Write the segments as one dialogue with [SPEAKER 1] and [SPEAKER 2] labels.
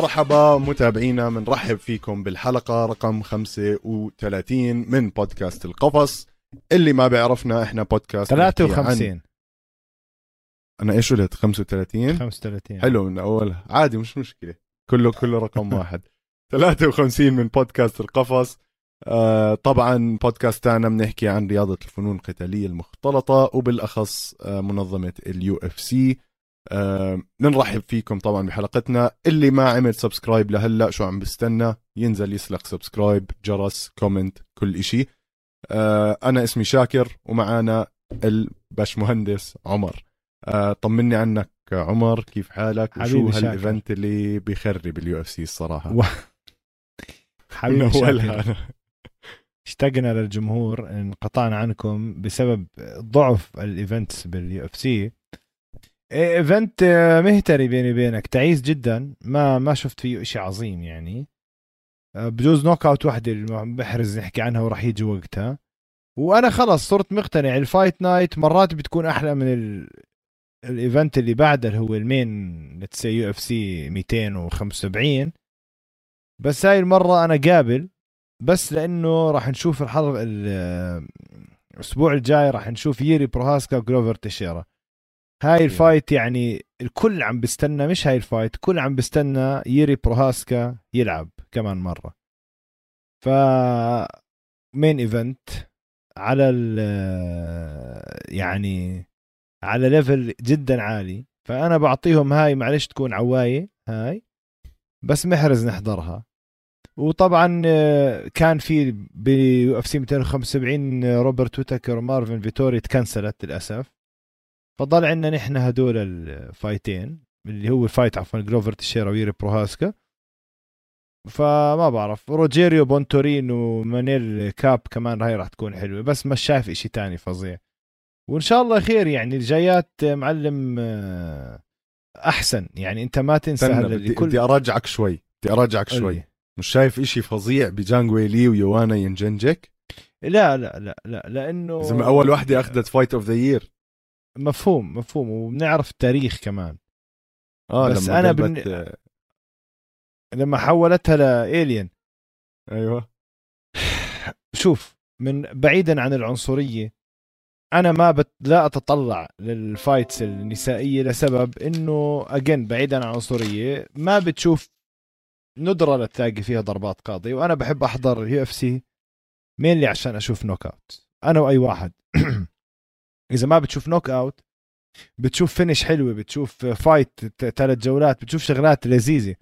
[SPEAKER 1] مرحبا متابعينا بنرحب فيكم بالحلقة رقم 35 من بودكاست القفص. اللي ما بيعرفنا إحنا بودكاست بنحكي عن-
[SPEAKER 2] 53
[SPEAKER 1] أنا إيش قلت؟ 35
[SPEAKER 2] 35
[SPEAKER 1] حلو من أول. عادي مش مشكلة. كله كله رقم واحد. 53 من بودكاست القفص. آه طبعا بودكاست تاعنا بنحكي عن رياضة الفنون القتالية المختلطة وبالأخص آه منظمة اليو إف سي. بنرحب فيكم طبعا بحلقتنا. اللي ما عمل subscribe لهلأ شو عم بستنى؟ ينزل يسلق subscribe جرس comment كل إشي. آه أنا اسمي شاكر ومعانا الباش مهندس عمر. آه طمني عنك عمر كيف حالك؟ وشو.
[SPEAKER 2] هال
[SPEAKER 1] event اللي بيخرب اليو إف سي الصراحة؟
[SPEAKER 2] و- حبيبي شاكر. اشتقنا للجمهور انقطعنا عنكم بسبب ضعف ال events باليو إف سي. event آه، مهتري بيني وبينك تعيس جدا. ما ما شفت فيه شيء عظيم يعني. آه، بجوز knockout وحدة اللي بحرز نحكي عنها وراح يجي وقتها. وأنا خلص صرت مقتنع. ال Fight Night مرات بتكون أحلى من ال... ال event اللي بعده اللي هو المين let's يو اف سي 275 بس هاي المرة أنا قابل بس لأنه راح نشوف الحلقة ال- الأسبوع الجاي راح نشوف ييري بروهاسكا وجلوفر تشيرا هاي ال fight يعني الكل عم بيستنى مش هاي ال fight الكل عم بيستنى ييري بروهاسكا يلعب كمان مرة. ف main event على ال يعني على level جدا عالي. فأنا بعطيهم هاي معلش تكون عواية هاي. بس محرز نحضرها. وطبعا كان في بيو إف سي 275 روبرت ويتكر ومارفن فيتوري ت cancelled ت للأسف. فضل عندنا نحن هدول ال fight ين اللي هو fight عفوا جلوفر تشيرا ويري بروهاسكا فما بعرف روجيريو بونتورين ومانيل كاب كمان هاي راح تكون حلوة بس مش شايف إشي تاني فظيع. وإن شاء الله خير يعني الجايات معلم آه، أحسن. يعني أنت ما تنسى هلا
[SPEAKER 1] بدي,
[SPEAKER 2] اللي كل
[SPEAKER 1] بدي ارجعك شوي بدي ارجعك
[SPEAKER 2] قل
[SPEAKER 1] شوي. مش شايف إشي فظيع بجانغ ويلي ويوانا ينجنجك؟
[SPEAKER 2] لا لا لا لا لأنه
[SPEAKER 1] زلمه أول وحده أخذت fight of the year
[SPEAKER 2] مفهوم مفهوم وبنعرف التاريخ كمان.
[SPEAKER 1] آه
[SPEAKER 2] بس
[SPEAKER 1] لما قلبت
[SPEAKER 2] بن- لما حولتها لالين
[SPEAKER 1] أيوه.
[SPEAKER 2] شوف من بعيدا عن العنصرية أنا ما بت... لا أتطلع لل fights النسائية لسبب إنه again بعيدا عن العنصريه ما بتشوف ندرة لتلاقي فيها ضربات قاضيه وأنا بحب أحضر اليو اف سي mainly عشان أشوف knockout أنا وأي واحد. إذا ما بتشوف knockout بتشوف finish حلوة بتشوف fight ثلاث جولات بتشوف شغلات لذيذة.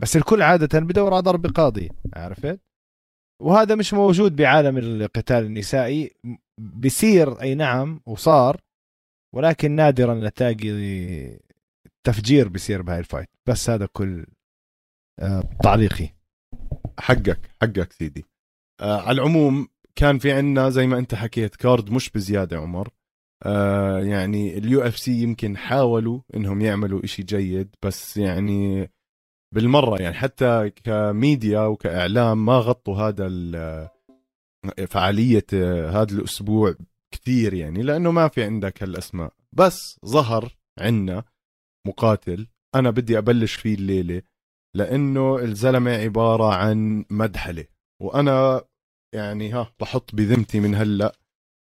[SPEAKER 2] بس الكل عادة بدور على ضربة قاضية عرفت؟ وهذا مش موجود بعالم القتال النسائي. بصير أي نعم وصار ولكن نادرا لتلاقي تفجير بصير بهاي ال fight بس هذا كل آه، تعليقي.
[SPEAKER 1] حقك حقك سيدي. آه على العموم كان في عنا زي ما أنت حكيت card مش بزيادة عمر. آه يعني ال UFC يمكن حاولوا إنهم يعملوا إشي جيد بس يعني بالمرة يعني حتى كميديا وكإعلام ما غطوا هذا ال- فعالية آه، هذا الأسبوع كثير يعني لأنه ما في عندك هالأسماء. بس ظهر عنا مقاتل أنا بدي أبلش فيه الليلة لأنه الزلمة عبارة عن مدحلة. وأنا يعني ها بحط بذمتي من هلأ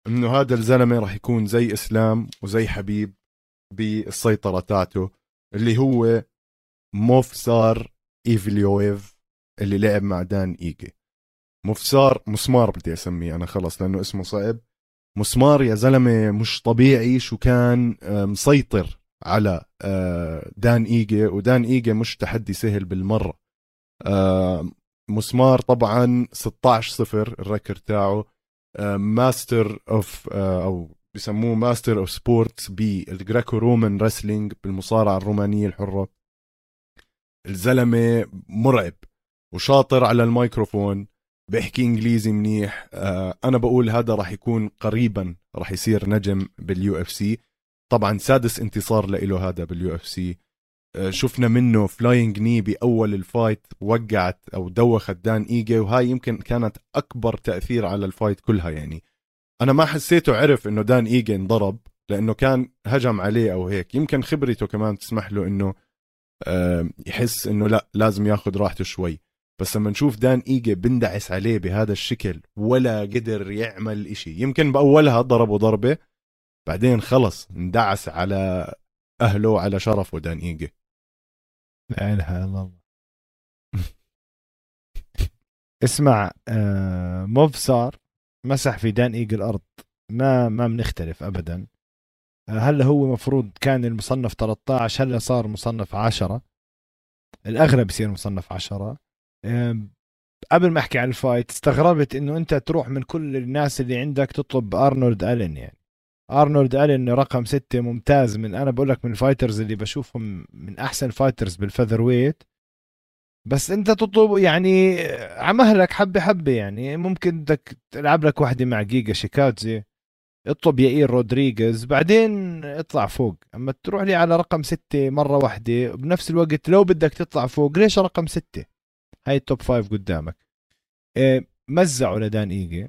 [SPEAKER 1] إنه هذا الزلمة راح يكون زي إسلام وزي حبيب بالسيطرة تاعته اللي هو موفسار إيفليويف اللي لعب مع دان إيجي. مفسار مسمار بدي أسميه أنا خلص لأنه اسمه صعب. مسمار يا زلمة مش طبيعي شو كان مسيطر على آه، دان إيجي ودان إيجي مش تحدي سهل بالمرة. مسمار طبعا 16 صفر الركر تاعه. master of أو بسموه master of sports بال Greco-Roman wrestling بالمصارعة الرومانية الحرة. الزلمة مرعب وشاطر على الميكروفون بيحكي إنجليزي منيح. آه، أنا بقول هذا راح يكون قريبا راح يصير نجم بال UFC. طبعا سادس انتصار له هذا بال UFC. شفنا منه flying knee بأول ال fight وقعت أو دوخت دان إيجي وهاي يمكن كانت أكبر تأثير على ال fight كلها يعني. أنا ما حسيته عرف إنه دان إيجي انضرب لأنه كان هجم عليه أو هيك. يمكن خبرته كمان تسمح له إنه آه، يحس إنه لا لازم ياخذ راحته شوي. بس لما نشوف دان إيجي بندعس عليه بهذا الشكل ولا قدر يعمل إشي. يمكن بأولها ضربه ضربة بعدين خلص اندعس على أهله وعلى شرفه دان إيجي.
[SPEAKER 2] لا اله الا الله. اسمع آه موفسار مسح في دان إيجي الأرض ما ما بنختلف ابدا. آه، هلا هو مفروض كان المصنف 13 هلا صار مصنف 10 الاغلب يصير مصنف 10 قبل ما أحكي عن ال fight استغربت إنه أنت تروح من كل الناس اللي عندك تطلب أرنولد ألين يعني. أرنولد الين رقم ستة ممتاز من أنا بقول لك من ال fighters اللي بشوفهم من أحسن fighters بال featherweight بس أنت تطلب يعني ع مهلك حبة حبة يعني. ممكن بدك تلعب لك واحدة مع جيجا شيكاتزي اطلب يائير رودريغيز بعدين اطلع فوق. أما تروح لي على رقم ستة مرة واحدة بنفس الوقت لو بدك تطلع فوق ليش رقم ستة؟ هاي ال top five قدامك. إيه مزعوا لدان إيجي.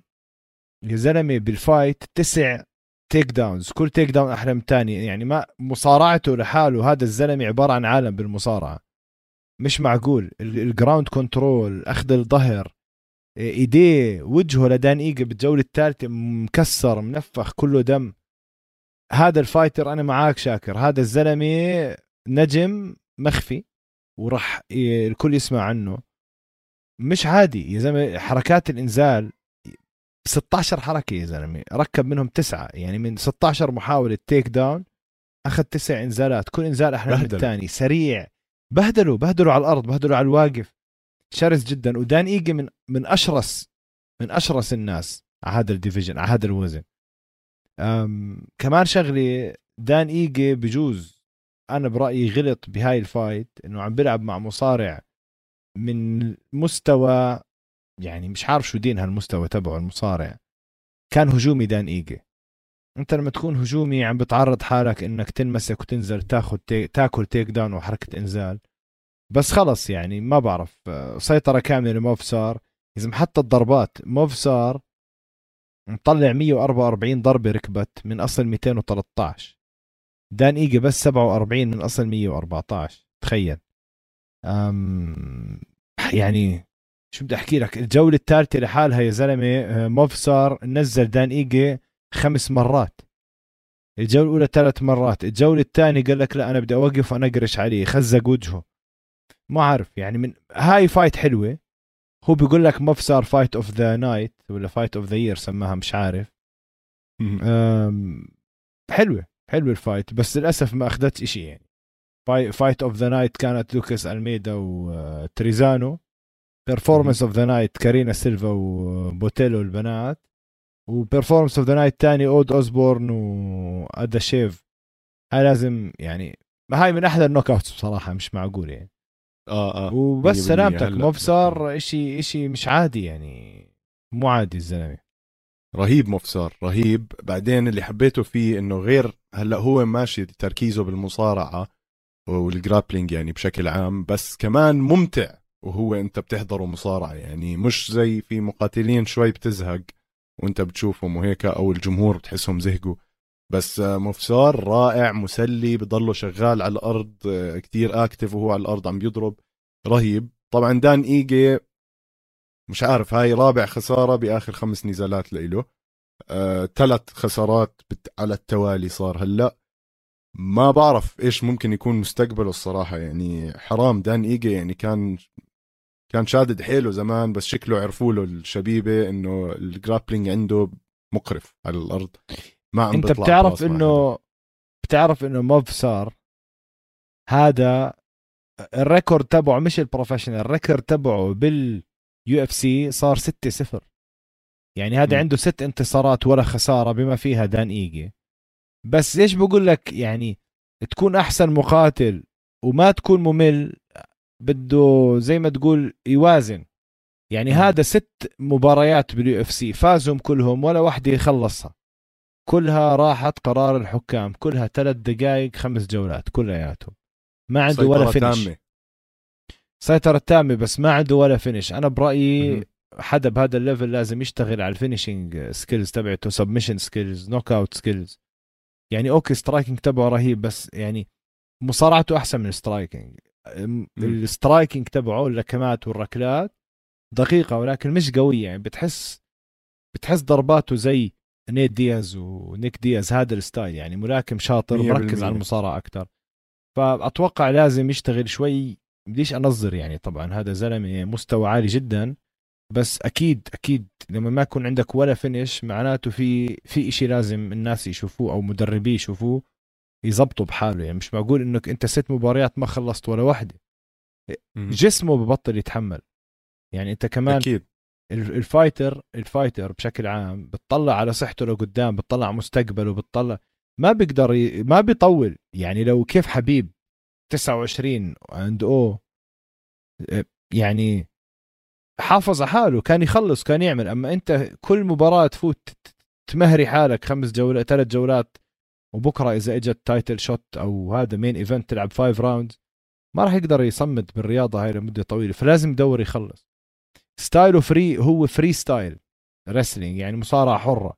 [SPEAKER 2] يا زلمة بال fight تسع takedowns كل takedown أحلى من يعني ما مصارعته لحاله هذا الزلمة عبارة عن عالم بالمصارعة. مش معقول. ال ground control أخذ الظهر إيه، إيديه وجهه لدان ايجي بالجولة الثالثة مكسر منفخ كله دم. هذا ال fighter أنا معاك شاكر. هذا الزلمة نجم مخفي وراح الكل يسمع عنه. مش عادي. يا زلمة حركات الإنزال 16 حركة يا زلمة. ركب منهم تسعة. يعني من 16 محاولة takedown أخذ تسع انزالات كل انزال أحلى من الثاني. سريع. بهدلوا بهدلوا على الأرض بهدلوا على الواقف. شرس جدا. ودان إيجي من من أشرس من أشرس الناس على هذا ال division على هذا الوزن. كمان شغلة دان إيجي بجوز. أنا برأيي غلط بهاي ال fight إنه عم بيلعب مع مصارع من مستوى يعني مش عارف شو دين هالمستوى تبعه المصارع. كان هجومي دان إيجي. أنت لما تكون هجومي عم بتعرض حالك إنك تنمسك وتنزل تاخذ ta... تاكل takedown وحركة إنزال. بس خلص يعني ما بعرف سيطرة كاملة لموفسار إذا حتى الضربات موفسار مطلع 144 ضربة ركبت من أصل 213 دان إيجي بس 47 من أصل 114 تخيل. أم يعني شو بدي أحكي لك؟ الجولة الثالثة لحالها يا زلمة آه، موفسار نزل دان إيجي خمس مرات. الجولة الأولى ثلاث مرات الجولة الثانية قال لك لا أنا بدي أوقف وانقرش عليه خزق وجهه. ما عارف يعني من هاي fight حلوة. هو بيقول لك موفسار fight of the night ولا fight of the year سماها مش عارف. حلوة حلوة ال fight بس للأسف ما أخذتش شيء يعني. fight of the night كانت لوكاس ألميدا وتريزانو performance of the night كارينا سيلفا وبوتيلو البنات. و performance of the night تاني أود أوزبورن وأداشيف. هاي لازم يعني هاي من أحلى ال knockouts بصراحة مش معقول يعني.
[SPEAKER 1] آه آه.
[SPEAKER 2] وبس سلامتك. موفسار إشي إشي مش عادي يعني. مو عادي الزلمة.
[SPEAKER 1] رهيب موفسار رهيب. بعدين اللي حبيته فيه إنه غير هلأ هو ماشي تركيزه بالمصارعة وال grappling يعني بشكل عام بس كمان ممتع. وهو انت بتحضره مصارعة يعني مش زي في مقاتلين شوي بتزهق وانت بتشوفهم وهيك أو الجمهور بتحسهم زهقوا. بس موفسار رائع مسلي بضله شغال على الأرض كتير active وهو على الأرض عم بيضرب رهيب. طبعا دان إيجي مش عارف هاي رابع خسارة بآخر خمس نزالات له ثلاث آه، خسارات على التوالي صار هلأ. ما بعرف إيش ممكن يكون مستقبله الصراحة يعني حرام. دان إيجي يعني كان كان شادد حيله زمان بس شكله عرفوا له الشبيبة إنه ال grappling عنده مقرف على الأرض.
[SPEAKER 2] ما عم أنت بتعرف إنه بتعرف إنه موفسار هذا ال record تبعه مش ال professional ال record تبعه بال U FC صار 6 0 يعني هذا م. عنده ست انتصارات ولا خسارة بما فيها دان إيجي. بس ليش بقول لك يعني تكون أحسن مقاتل وما تكون ممل بده زي ما تقول يوازن. يعني م. هذا ست مباريات بال UFC فازهم كلهم ولا واحدة يخلصها. كلها راحت قرار الحكام كلها ثلاث دقائق خمس جولات كلياتهم. ما عنده ولا finish. تامة. سيطرة تامة بس ما عنده ولا finish. أنا برأيي حدا بهذا ال level لازم يشتغل على ال finishing skills تبعته submission skills knockout skills يعني okay striking تبعه رهيب بس يعني مصارعته أحسن من striking ال striking تبعه اللكمات والركلات دقيقة ولكن مش قوية. يعني بتحس بتحس ضرباته زي نيت دياز ونيك دياز هذا ال style. يعني ملاكم شاطر مركز على المصارعة أكثر فأتوقع لازم يشتغل شوي. بديش أنظر يعني؟ طبعا هذا زلمة مستوى عالي جدا. بس أكيد أكيد لما ما يكون عندك ولا finish معناته في في شيء لازم الناس يشوفوه أو مدربيه يشوفوه. يزبطوا بحاله. يعني مش معقول إنك أنت ست مباريات ما خلصت ولا واحدة. جسمه ببطل يتحمل. يعني أنت كمان
[SPEAKER 1] أكيد.
[SPEAKER 2] ال fighter ال fighter بشكل عام بتطلع على صحته لقدام بتطلع على مستقبله بتطلع ما بيقدر ي... ما بيطول. يعني لو كيف حبيب 29 عند أو يعني حافظ على حاله كان يخلص كان يعمل. أما أنت كل مباراة تفوت تمهري حالك خمس جولات ثلاث جولات وبكرة إذا إجت title shot أو هذا main event تلعب five rounds ما راح يقدر يصمد بالرياضة هاي لمدة طويلة فلازم يدور يخلص. style ه free هو freestyle wrestling يعني مصارعة حرة.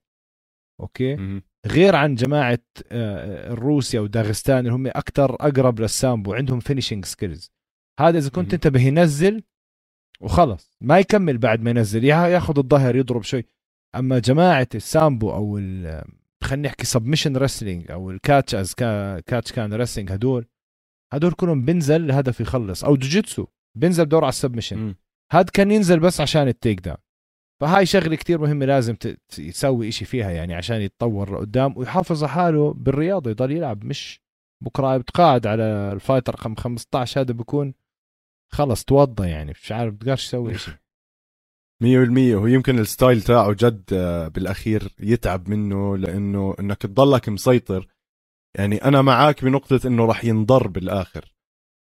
[SPEAKER 2] okay؟ غير عن جماعة آه، روسيا وداغستان اللي هم أكثر أقرب للسامبو عندهم finishing skills هذا إذا كنت انت ينزل وخلص. ما يكمل بعد ما ينزل ياخذ الظهر يضرب شوي. أما جماعة السامبو أو خلينا نحكي submission wrestling أو ال catch as catch can wrestling هدول هدول كلهم بنزل الهدف يخلص. أو جوجيتسو بنزل دور على ال submission هاد كان ينزل بس عشان ال takedown. فهاي شغلة كتير مهمة لازم تسوي إشي فيها يعني عشان يتطور لقدام ويحافظ على حاله بالرياضة يضل يلعب. مش بكرة بتقاعد على ال fighter رقم 15 هذا بكون خلص توضى يعني. مش عارف بتقدرش تسوي شيء
[SPEAKER 1] 100% هو يمكن ال style تاعه جد آه، بالأخير يتعب منه لأنه إنك تضلك مسيطر. يعني أنا معاك بنقطة إنه راح ينضر بالآخر.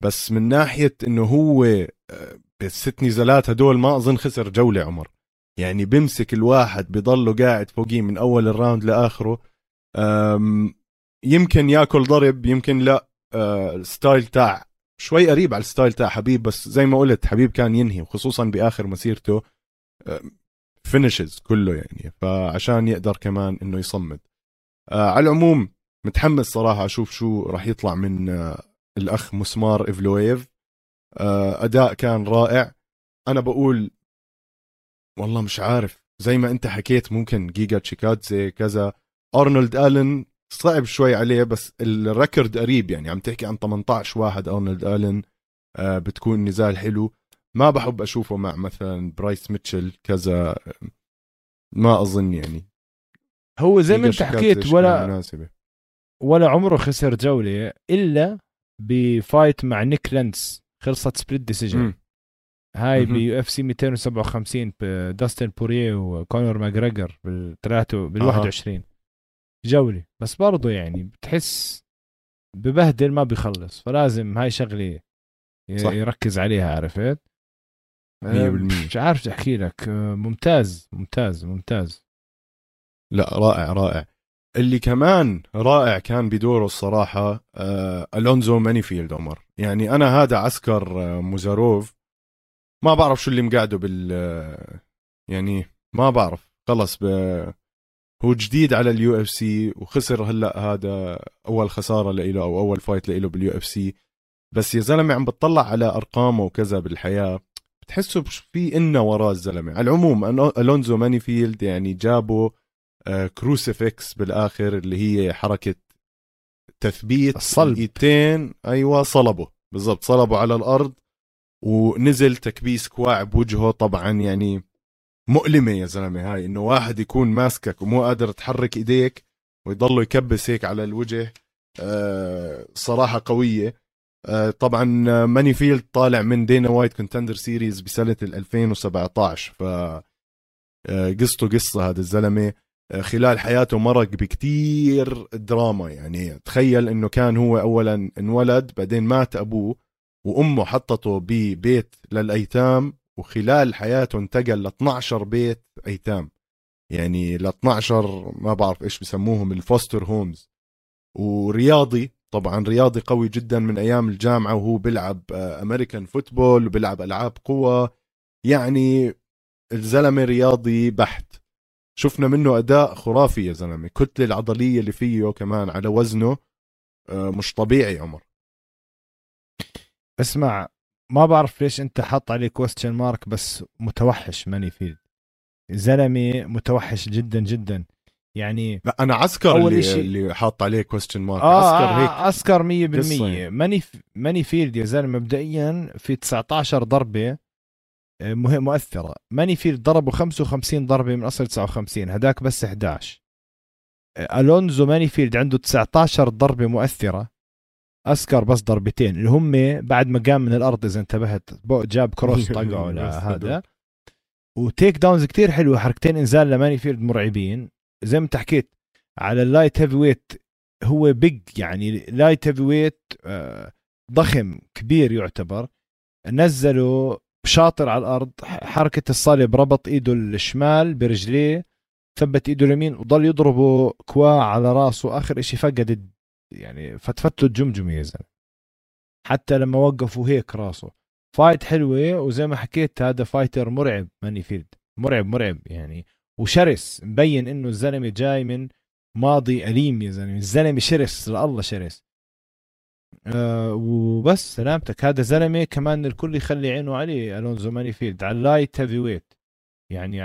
[SPEAKER 1] بس من ناحية إنه هو آه، بالست نزالات هدول ما أظن خسر جولة عمر. يعني بمسك الواحد بضله قاعد فوقيه من أول ال round لآخره يمكن يأكل ضرب يمكن لا. آه، ال style تاع شوي قريب على ال style تاع حبيب بس زي ما قلت حبيب كان ينهي وخصوصا بآخر مسيرته. finishes كله يعني فعشان يقدر كمان إنه يصمد. آه على العموم متحمس صراحة أشوف شو راح يطلع من آه الأخ مسمار ايفلويف آه أداء كان رائع. أنا بقول والله مش عارف زي ما أنت حكيت ممكن جيجا تشيكادزي كذا. أرنولد آلن صعب شوي عليه بس ال record قريب يعني عم تحكي عن 18 واحد أرنولد آلن. آه بتكون نزال حلو. ما بحب أشوفه مع مثلا برايس ميتشل كذا ما أظن يعني.
[SPEAKER 2] هو زي ما أنت حكيت ولا مناسبة. ولا عمره خسر جولة إلا بفايت مع نيك لينس خلصت سبليت ديسيجن هاي بيو إف سي 257 داستن بوريه وكونر ماجريجر بالثلاثة بال 21 جولة. بس برضه يعني بتحس ببهدل ما بيخلص فلازم هاي شغلة صح. يركز عليها عرفت؟ 100% مش عارف احكي لك. ممتاز ممتاز ممتاز.
[SPEAKER 1] لا رائع رائع. اللي كمان رائع كان بدوره الصراحة آه ألونزو مانيفيلد عمر. يعني أنا هذا عسكر آه موزاروف. ما بعرف شو اللي مقعده بال آه يعني ما بعرف. خلص ب... هو جديد على ال UFC وخسر هلأ هذا أول خسارة له أو أول fight له بال UFC بس يا زلمة عم بتطلع على أرقامه وكذا بالحياة. بتحسه في إنا وراه الزلمة. على العموم ألونزو مانيفيلد يعني جابوا crucifix بالآخر اللي هي حركة تثبيت الصلب. الايدتين أيوه صلبه بالضبط صلبه على الأرض ونزل تكبيس كواع بوجهه. طبعا يعني مؤلمة يا زلمة هاي إنه واحد يكون ماسكك ومو قادر تحرك إيديك ويضله يكبس هيك على الوجه. أه صراحة قوية. طبعا ماني فيلد طالع من Dana White Contender Series بسنة 2017 ف آه، قصته قصة هذا الزلمة آه، خلال حياته مرق بكتير دراما. يعني تخيل إنه كان هو اولا انولد بعدين مات أبوه وأمه حطته ببيت للأيتام وخلال حياته انتقل ل 12 بيت أيتام. يعني ل 12 ما بعرف إيش بسموهم ال foster homes. ورياضي طبعا رياضي قوي جدا من أيام الجامعة وهو بيلعب American football وبيلعب ألعاب قوى يعني الزلمة رياضي بحت. شفنا منه أداء خرافي يا زلمة. الكتله العضلية اللي فيه كمان على وزنه آه، مش طبيعي عمر.
[SPEAKER 2] اسمع ما بعرف ليش أنت حاط عليه question mark بس متوحش ماني فيلد زلمة متوحش جدا جدا. يعني
[SPEAKER 1] لا أنا عسكر
[SPEAKER 2] أول
[SPEAKER 1] اللي
[SPEAKER 2] إشي-
[SPEAKER 1] اللي حاط عليه question mark
[SPEAKER 2] آه
[SPEAKER 1] عسكر هيك.
[SPEAKER 2] آه عسكر 100%
[SPEAKER 1] قصة يعني.
[SPEAKER 2] ماني ماني فيلد يا زلمة مبدئيا في 19 ضربة آه، مه- مؤثرة. ماني فيلد ضربه 55 ضربة من أصل 59 هداك بس 11 آه، ألونزو ماني فيلد عنده 19 ضربة مؤثرة. اسكر بس ضربتين. اللي هم بعد ما قام من الأرض إذا انتبهت جاب cross طقعه لهذا و takedowns كتير حلوة حركتين إنزال لماني فيلد مرعبين. زي ما حكيت على ال light heavyweight هو big يعني light heavyweight آه، ضخم كبير يعتبر. نزله شاطر على الأرض حركة الصليب ربط إيده الشمال برجليه ثبت إيده اليمين وضل يضربه كواع على راسه. آخر إشي فقد يعني فتفت له الجمجمة يا زلمة. حتى لما وقفوا هيك راسه. fight حلوة وزي ما حكيت هذا fighter مرعب ماني فيلد مرعب مرعب يعني. وشرس مبين إنه الزلمة جاي من ماضي أليم يا زلمة. الزلمة شرس لله شرس. أه وبس سلامتك. هذا زلمة كمان الكل يخلي عينه عليه ألونزو ماني فيلد على ال light heavyweight. يعني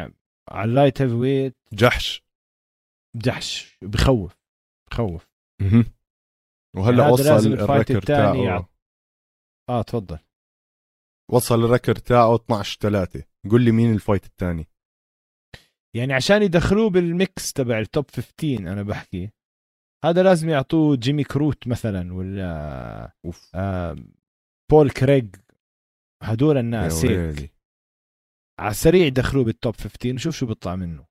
[SPEAKER 2] على ال light heavyweight.
[SPEAKER 1] جحش.
[SPEAKER 2] جحش. بخوف. بخوف.
[SPEAKER 1] وهلا
[SPEAKER 2] هذا
[SPEAKER 1] وصل ال
[SPEAKER 2] record
[SPEAKER 1] تاعه.
[SPEAKER 2] يعط- آه تفضل.
[SPEAKER 1] وصل ال record تاعه 12 3 قول لي مين ال fight الثاني.
[SPEAKER 2] يعني عشان يدخلوه بال mix تبع ال top 15 أنا بحكي. هذا لازم يعطوه جيمي كروت مثلا ولا
[SPEAKER 1] أوف.
[SPEAKER 2] آه بول كريغ. هدول الناس هيك. على السريع يدخلوه بال top 15 وشوف شو بيطلع منه.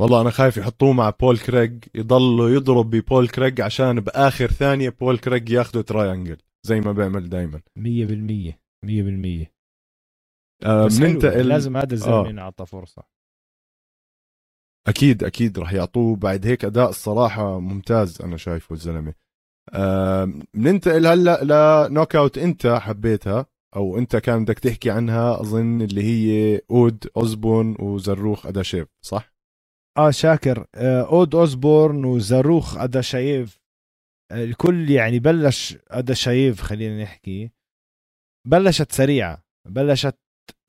[SPEAKER 1] والله أنا خايف يحطوه مع بول كريج يضلوا يضرب ببول كريج عشان بآخر ثانية بول كريج ياخذوا triangle زي ما بيعمل دائما
[SPEAKER 2] 100% 100%
[SPEAKER 1] آه
[SPEAKER 2] بس حلو،
[SPEAKER 1] بننتقل
[SPEAKER 2] لازم هذا الزلمه
[SPEAKER 1] آه.
[SPEAKER 2] ينعطى فرصة.
[SPEAKER 1] أكيد أكيد رح يعطوه. بعد هيك أداء الصراحة ممتاز أنا شايفه الزلمة. بننتقل هلأ ل knockout أنت حبيتها أو أنت كان بدك تحكي عنها أظن اللي هي أود اوزبون وزروخ أداشيف صح؟
[SPEAKER 2] آه شاكر. آه أود أوزبورن وزاروخ اداشايف آه الكل يعني بلش اداشايف خلينا نحكي. بلشت سريعة بلشت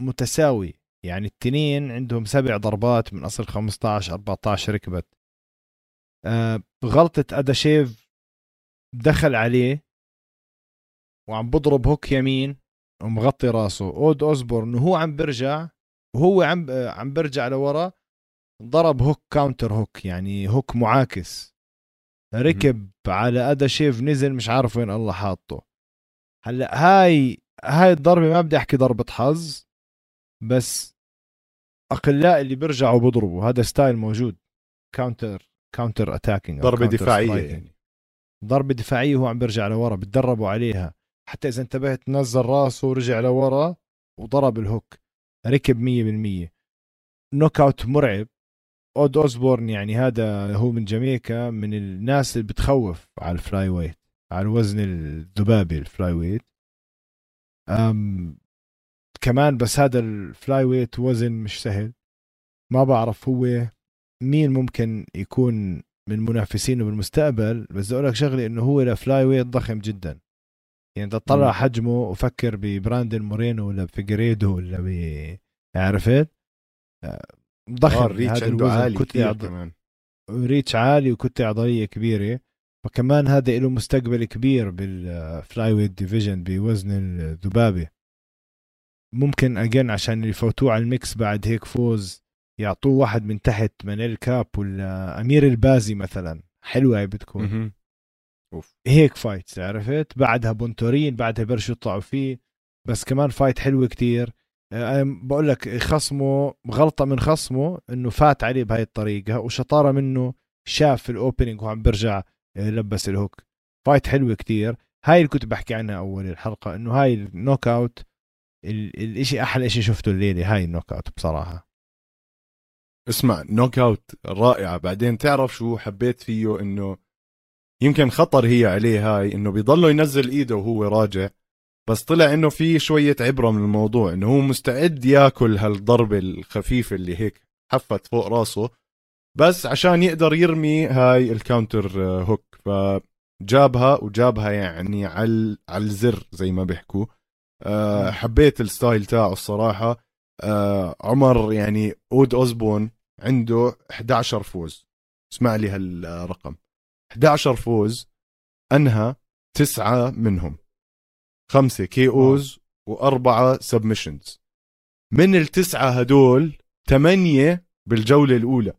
[SPEAKER 2] متساوي. يعني التنين عندهم سبع ضربات من أصل 15 14 ركبت. آه غلطة أداشيف دخل عليه وعم بضرب hook يمين ومغطي راسه. أود اوزبورن وهو عم برجع وهو عم آه، عم برجع لورا ضرب hook counter hook يعني hook معاكس. ركب على ادا شيف نزل مش عارف وين الله حاطه. هلأ هاي هاي الضربة ما بدي أحكي ضربة حظ بس أقلاء اللي بيرجعوا بيضربوا هذا style موجود. counter counter attacking
[SPEAKER 1] ضربة دفاعية يعني.
[SPEAKER 2] ضربة دفاعية وهو عم بيرجع لورا بتدربوا عليها. حتى إذا انتبهت نزل راسه ورجع لورا وضرب ال hook. ركب 100% knockout مرعب. أود أوزبورن يعني هذا هو من جامايكا من الناس اللي بتخوف على ال flyweight على الوزن الذبابي ال flyweight. أم كمان بس هذا ال flyweight وزن مش سهل. ما بعرف هو مين ممكن يكون من منافسينه بالمستقبل بس أقول لك شغلة إنه هو ل flyweight ضخم جدا. يعني تطلع. حجمه وفكر ببراندن مورينو ولا بفيجريدو ولا ب عرفت؟ آه، ضخم.
[SPEAKER 1] آه ال reach
[SPEAKER 2] هذا
[SPEAKER 1] عنده
[SPEAKER 2] الوزن
[SPEAKER 1] عالي
[SPEAKER 2] كتلة عض...
[SPEAKER 1] كمان.
[SPEAKER 2] reach عالي وكتلة عضلية كبيرة. فكمان هذا له مستقبل كبير بال flyweight division بوزن الذبابة. ممكن again عشان يفوتوه على ال mix بعد هيك فوز يعطوه واحد من تحت مانيل كاب ولا أمير البازي مثلا. حلوة هي بتكون.
[SPEAKER 1] مهم.
[SPEAKER 2] هيك fight عرفت؟ بعدها بونتورين بعدها بلشوا يطلعوا فيه بس كمان fight حلوة كتير. آه، أنا بقول لك خصمه غلطة من خصمه إنه فات عليه بهاي الطريقة وشطارة منه شاف ال opening وعم برجع آه، لبس ال hook fight حلوة كتير. هاي اللي كنت بحكي عنها أول الحلقة إنه هاي ال knockout الإشي أحلى إشي شفته الليلة هاي ال knockout بصراحة.
[SPEAKER 1] اسمع knockout رائعة. بعدين تعرف شو حبيت فيه؟ إنه يمكن خطر هي عليه هاي إنه بيضله ينزل إيده وهو راجع بس طلع إنه في شوية عبرة من الموضوع إنه هو مستعد ياكل هالضربه الخفيفه اللي هيك حفت فوق راسه بس عشان يقدر يرمي هاي ال counter hook. ف جابها وجابها يعني على على الزر زي ما بيحكوا. أه حبيت ال style تاعه الصراحة. أه عمر يعني اود أوزبون عنده 11 فوز. اسمع لي هالرقم. 11 فوز أنهى تسعة منهم. خمسة KOs وأربعة submissions من التسعة هدول ثمانيه بالجولة الأولى.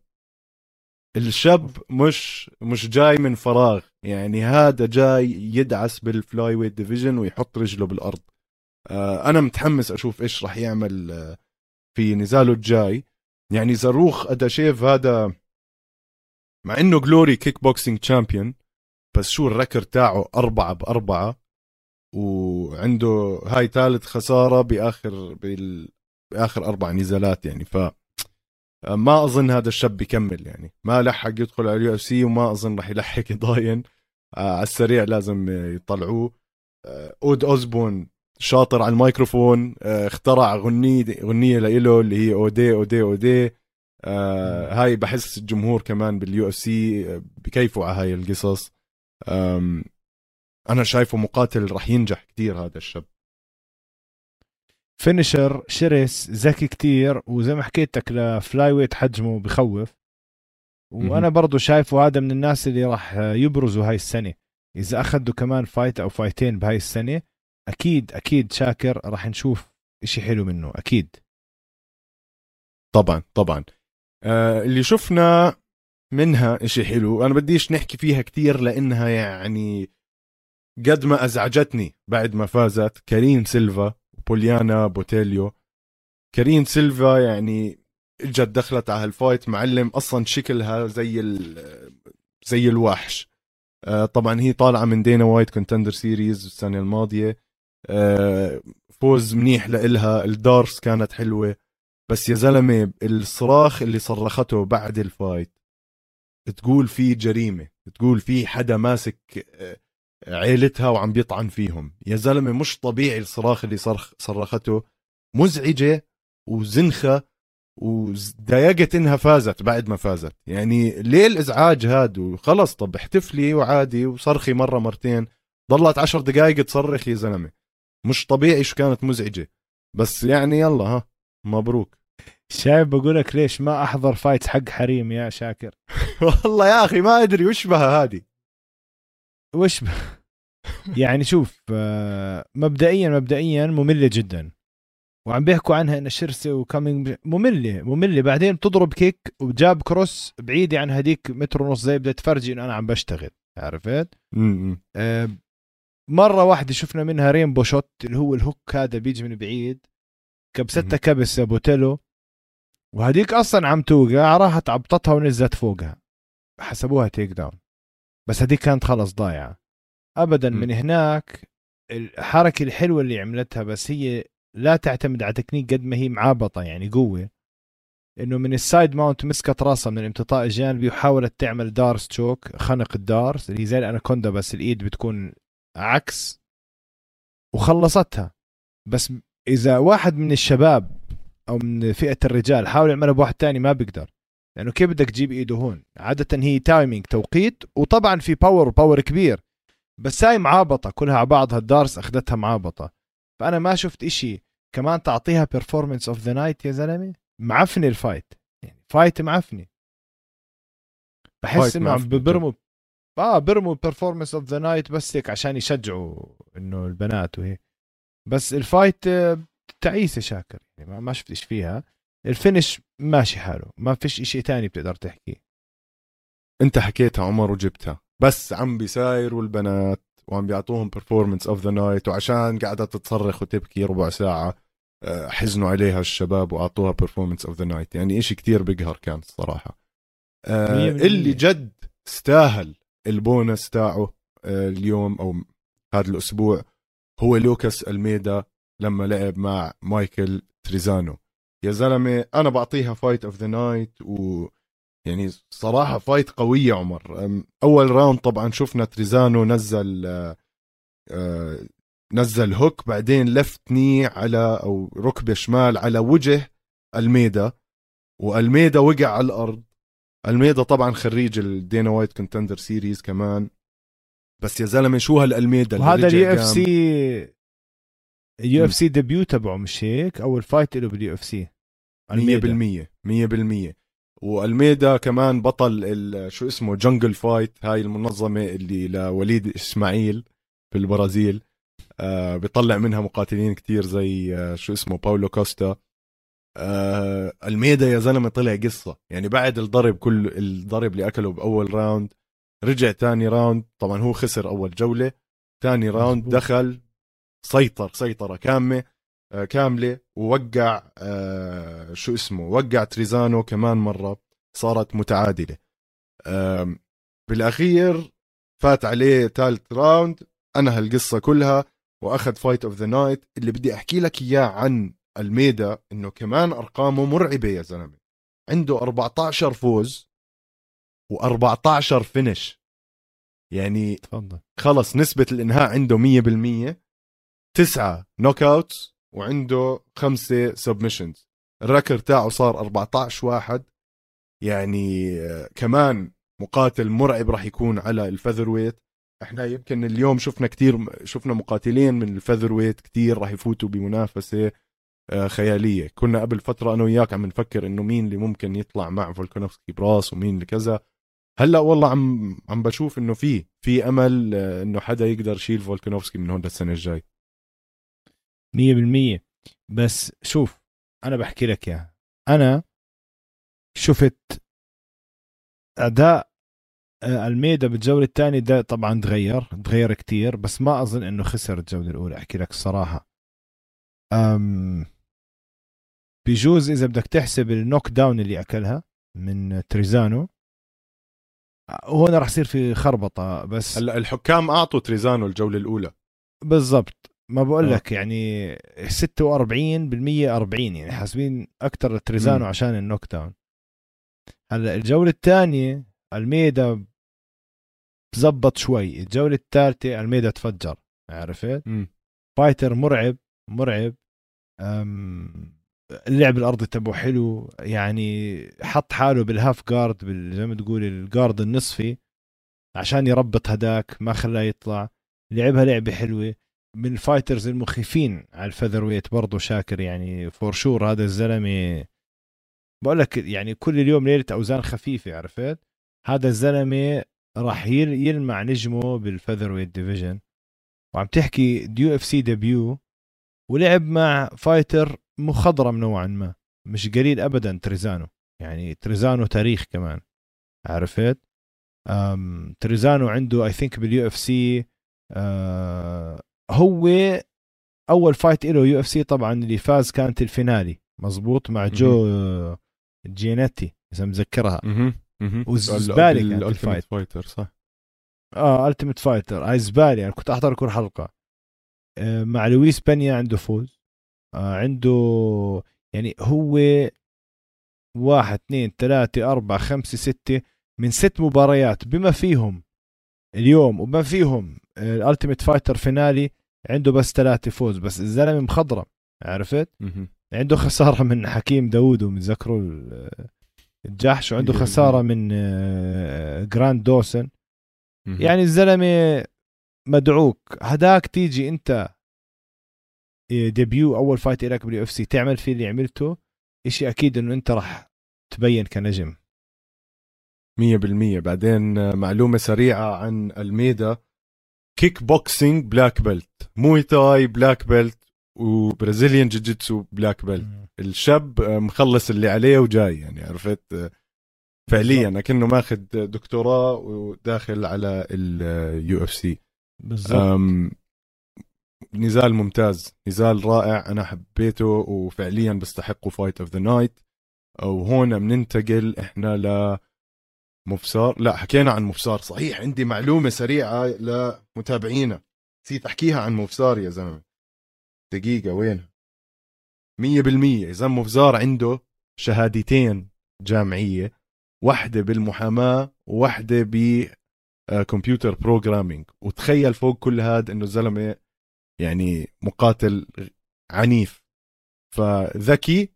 [SPEAKER 1] الشاب مش مش جاي من فراغ. يعني هذا جاي يدعس بال flyweight division ويحط رجله بالأرض. آه أنا متحمس أشوف إيش راح يعمل آه في نزاله الجاي. يعني زروخ أداشيف هذا مع إنه Glory kickboxing champion بس شو ال record تاعه أربعة بأربعة وعنده هاي ثالث خسارة بآخر بال... بآخر أربع نزالات يعني. ف ما أظن هذا الشاب بيكمل يعني. ما لحق يدخل على ال UFC وما أظن راح يلحق يضاين. آه، على السريع لازم يطلعوه. آه، أودي أوزبورن شاطر على الميكروفون آه، اخترع غنية غنية لإله اللي هي أودي أودي أودي. آه هاي بحس الجمهور كمان بال UFC بكيفوا على هاي القصص. أنا شايفه مقاتل رح ينجح كثير هذا الشاب.
[SPEAKER 2] finisher شرس ذكي كتير وزي ما حكيت لك ل flyweight حجمه بخوف. وأنا برضو شايفه هذا من الناس اللي راح يبرزوا هاي السنة. إذا أخذوا كمان fight أو فايتين بهاي السنة أكيد أكيد شاكر راح نشوف إشي حلو منه أكيد.
[SPEAKER 1] طبعا طبعا. آه اللي شفنا منها إشي حلو أنا بديش نحكي فيها كثير لأنها يعني قد ما أزعجتني بعد ما فازت. كارين سيلفا وبوليانا بوتيليو. كارين سيلفا يعني إجت دخلت على هال fight معلم أصلا شكلها زي زي الوحش. آه طبعا هي طالعة من Dana White Contender Series السنة الماضية. فوز منيح لإلها. ال D'Arce كانت حلوة. بس يا زلمة الصراخ اللي صرخته بعد ال fight تقول في جريمة تقول في حدا ماسك آه، عيلتها وعم بيطعن فيهم. يا زلمة مش طبيعي الصراخ اللي صرخ صرخته. مزعجة وزنخة وضايقت إنها فازت بعد ما فازت. يعني ليه الإزعاج هاد وخلص طب احتفلي وعادي وصرخي مرة مرتين. ضلت عشر دقائق تصرخ يا زلمة. مش طبيعي شو كانت مزعجة. بس يعني يلا ها مبروك.
[SPEAKER 2] شايف بقول لك ليش ما أحضر فايت حق حريم يا شاكر؟
[SPEAKER 1] والله يا أخي ما أدري وش بها هذه.
[SPEAKER 2] وش ب... يعني شوف آه، مبدئيا مبدئيا مملة جدا. وعم بيحكوا عنها انها شرسة وكامينج ممله مملة. بعدين بتضرب kick و jab cross بعيده عن هديك متر ونص زي بدها تفرجي إنه أنا عم بشتغل. عرفت؟ آه مرة واحدة شفنا منها rainbow shot اللي هو ال hook هذا بيجي من بعيد. كبستها كبسه بوتيلو. وهديك أصلا عم توقع راحت عبطتها ونزلت فوقها. حسبوها takedown بس هديك كانت خلص ضايعة. ابدا. من هناك الحركة الحلوة اللي عملتها بس هي لا تعتمد على تكنيك قد ما هي معابطه يعني قوة. إنه من ال side mount مسكت راسها من الامتطاء الجانبي وحاولت تعمل D'Arce choke خنق ال D'Arce اللي زي الأناكوندا بس الإيد بتكون عكس وخلصتها. بس إذا واحد من الشباب أو من فئة الرجال حاول يعملها بواحد تاني ما بيقدر لأنه كيف بدك تجيب إيده هون؟ عادة هي timing توقيت وطبعا في power power كبير. بس هاي معابطة كلها على بعضها ال D'Arce أخذتها معابطة. فأنا ما شفت إشي كمان تعطيها performance of the night يا زلمة؟ معفنة ال fight يعني fight معفنة. بحس إنه عم ببرموا آه برموا performance of the night بس هيك عشان يشجعوا إنه البنات وهيك. بس ال fight آه، تعيسة شاكر يعني ما شفت إيش فيها. ال finish ماشي حاله ما فيش إشي تاني بتقدر تحكيه
[SPEAKER 1] أنت حكيتها عمر وجبتها. بس عم بيساير والبنات وعم بيعطوهم performance of the night وعشان قاعدة تتصرخ وتبكي ربع ساعة آه، حزنوا عليها الشباب وأعطوها performance of the night يعني إشي كتير بيقهر كان الصراحة. آه اللي جد استاهل البونس تاعه آه اليوم أو هذا الأسبوع هو لوكاس ألميدا لما لعب مع مايكل تريزانو. يا زلمة أنا بعطيها fight of the night و يعني صراحة fight قوية عمر. أول round طبعا شفنا تريزانو نزل آه، نزل hook بعدين left knee على أو ركبة شمال على وجه ألميدا. وألميدا وقع على الأرض. ألميدا طبعا خريج ال Dana White Contender Series كمان. بس يا زلمة شو هالألميدا
[SPEAKER 2] وهذا
[SPEAKER 1] رجع
[SPEAKER 2] اليو اف
[SPEAKER 1] C
[SPEAKER 2] ال UFC debut تبعه مش هيك؟ اول fight له بال UFC.
[SPEAKER 1] مية بالمية. مية بالمية. وألميدا كمان بطل شو اسمه Jungle Fight هاي المنظمة اللي لوليد إسماعيل في البرازيل. آه بيطلع منها مقاتلين كتير زي آه شو اسمه باولو كوستا. آه الميدا يا زلمة طلع قصة. يعني بعد الضرب كل الضرب اللي أكله بأول round رجع تاني راوند طبعا هو خسر أول جولة تاني
[SPEAKER 2] round.
[SPEAKER 1] دخل سيطر سيطرة كاملة آه، كاملة ووقع آه، شو اسمه وقع تريزانو كمان مرة صارت متعادلة. آم، بالأخير فات عليه ثالث round أنهى القصة كلها وأخذ fight of the night اللي بدي أحكي لك إياه عن الميدا إنه كمان أرقامه مرعبة يا زلمة. عنده 14 فوز و14 finish. يعني
[SPEAKER 2] تفضل.
[SPEAKER 1] خلص نسبة الإنهاء عنده 100% تسعة knockouts وعنده خمسة submissions ال record تاعه صار 14 واحد. يعني كمان مقاتل مرعب راح يكون على ال featherweight إحنا يمكن اليوم شفنا كتير شفنا مقاتلين من ال featherweight كتير راح يفوتوا بمنافسة. آه، خيالية. كنا قبل فترة أنا وياك عم نفكر إنه مين اللي ممكن يطلع مع فولكانوفسكي براس ومين اللي كذا. هلأ والله عم عم بشوف إنه في في أمل آه، إنه حدا يقدر يشيل فولكانوفسكي من هون للسنه الجاي.
[SPEAKER 2] 100% بس شوف أنا بحكي لك إياها. أنا شفت أداء آه، ألميدا بالجولة الثانية. ده طبعا تغير تغير كتير بس ما أظن إنه خسر الجولة الأولى. أحكي لك الصراحه أم بيجوز إذا بدك تحسب ال knockdown اللي أكلها من تريزانو هون راح يصير في خربطة بس
[SPEAKER 1] هلأ الحكام أعطوا تريزانو الجولة الأولى
[SPEAKER 2] بالضبط ما بقول
[SPEAKER 1] آه.
[SPEAKER 2] لك يعني 46% 40 يعني حاسبين أكثر تريزانو
[SPEAKER 1] مم.
[SPEAKER 2] عشان ال knockdown هلأ الجولة الثانية ألميدا زبط شوي الجولة الثالثة ألميدا تفجر عرفت. fighter مرعب مرعب أم، اللعب الأرضي تبعه حلو يعني حط حاله بال half guard زي ما تقول ال guard النصفي عشان يربط هداك ما خلاه يطلع. لعبها لعبة حلوة. من ال fighters المخيفين على ال featherweight برضه شاكر يعني for sure هذا الزلمة بقول لك يعني كل اليوم ليلة أوزان خفيفة عرفت؟ هذا الزلمة راح يل- يلمع نجمه بال featherweight division وعم تحكي د UFC debut ولعب مع fighter مخضرم نوعا ما. مش قليل ابدا تريزانو. يعني تريزانو تاريخ كمان. عرفت؟ أم تريزانو عنده I think بال UFC هو أول fight له UFC طبعا اللي فاز كانت ال finale. مزبوط مع جو آه، جينيتي إذا مذكرها. والزبالة كانت
[SPEAKER 1] ال
[SPEAKER 2] fight.
[SPEAKER 1] fighter صح.
[SPEAKER 2] آه Ultimate Fighter. هاي زباله أنا كنت احضر كل حلقه آه مع لويس بانيا عنده فوز. آه عنده يعني هو واحد اثنين ثلاثة أربعة خمسة ستة من ست مباريات. بما فيهم اليوم وبما فيهم ال Ultimate Fighter finale عنده بس ثلاثة فوز بس الزلمة مخضرم عرفت. عنده خسارة من حكيم داوود ومتذكروا ال- الجحش وعنده خسارة من آه، جراند دوسن. يعني الزلمة مدعوك. هداك تيجي انت إيه، debut أول fight لك بال UFC تعمل فيه اللي عملته إشي أكيد إنه أنت راح تبين كنجم.
[SPEAKER 1] مية بالمية. بعدين آه، معلومة سريعة عن ألميدا. kickboxing black belt Muay Thai black belt و Brazilian jiu-jitsu black belt الشاب آه، مخلص اللي عليه وجاي يعني عرفت آه، فعليا كأنه ماخذ دكتوراه وداخل على ال UFC
[SPEAKER 2] بالضبط.
[SPEAKER 1] أم، نزال ممتاز نزال رائع. أنا حبيته وفعليا بيستحقوا fight of the night وهون بننتقل إحنا ل مفسار لا حكينا عن مفسار صحيح. عندي معلومة سريعة لمتابعينا. نسيت أحكيها عن مفسار يا زلمة. دقيقة وين؟ مية بالمية. إذا مفزار عنده شهادتين جامعية واحدة بالمحاماة وواحدة ب computer programming وتخيل فوق كل هذا إنه الزلمة يعني مقاتل عنيف. فذكي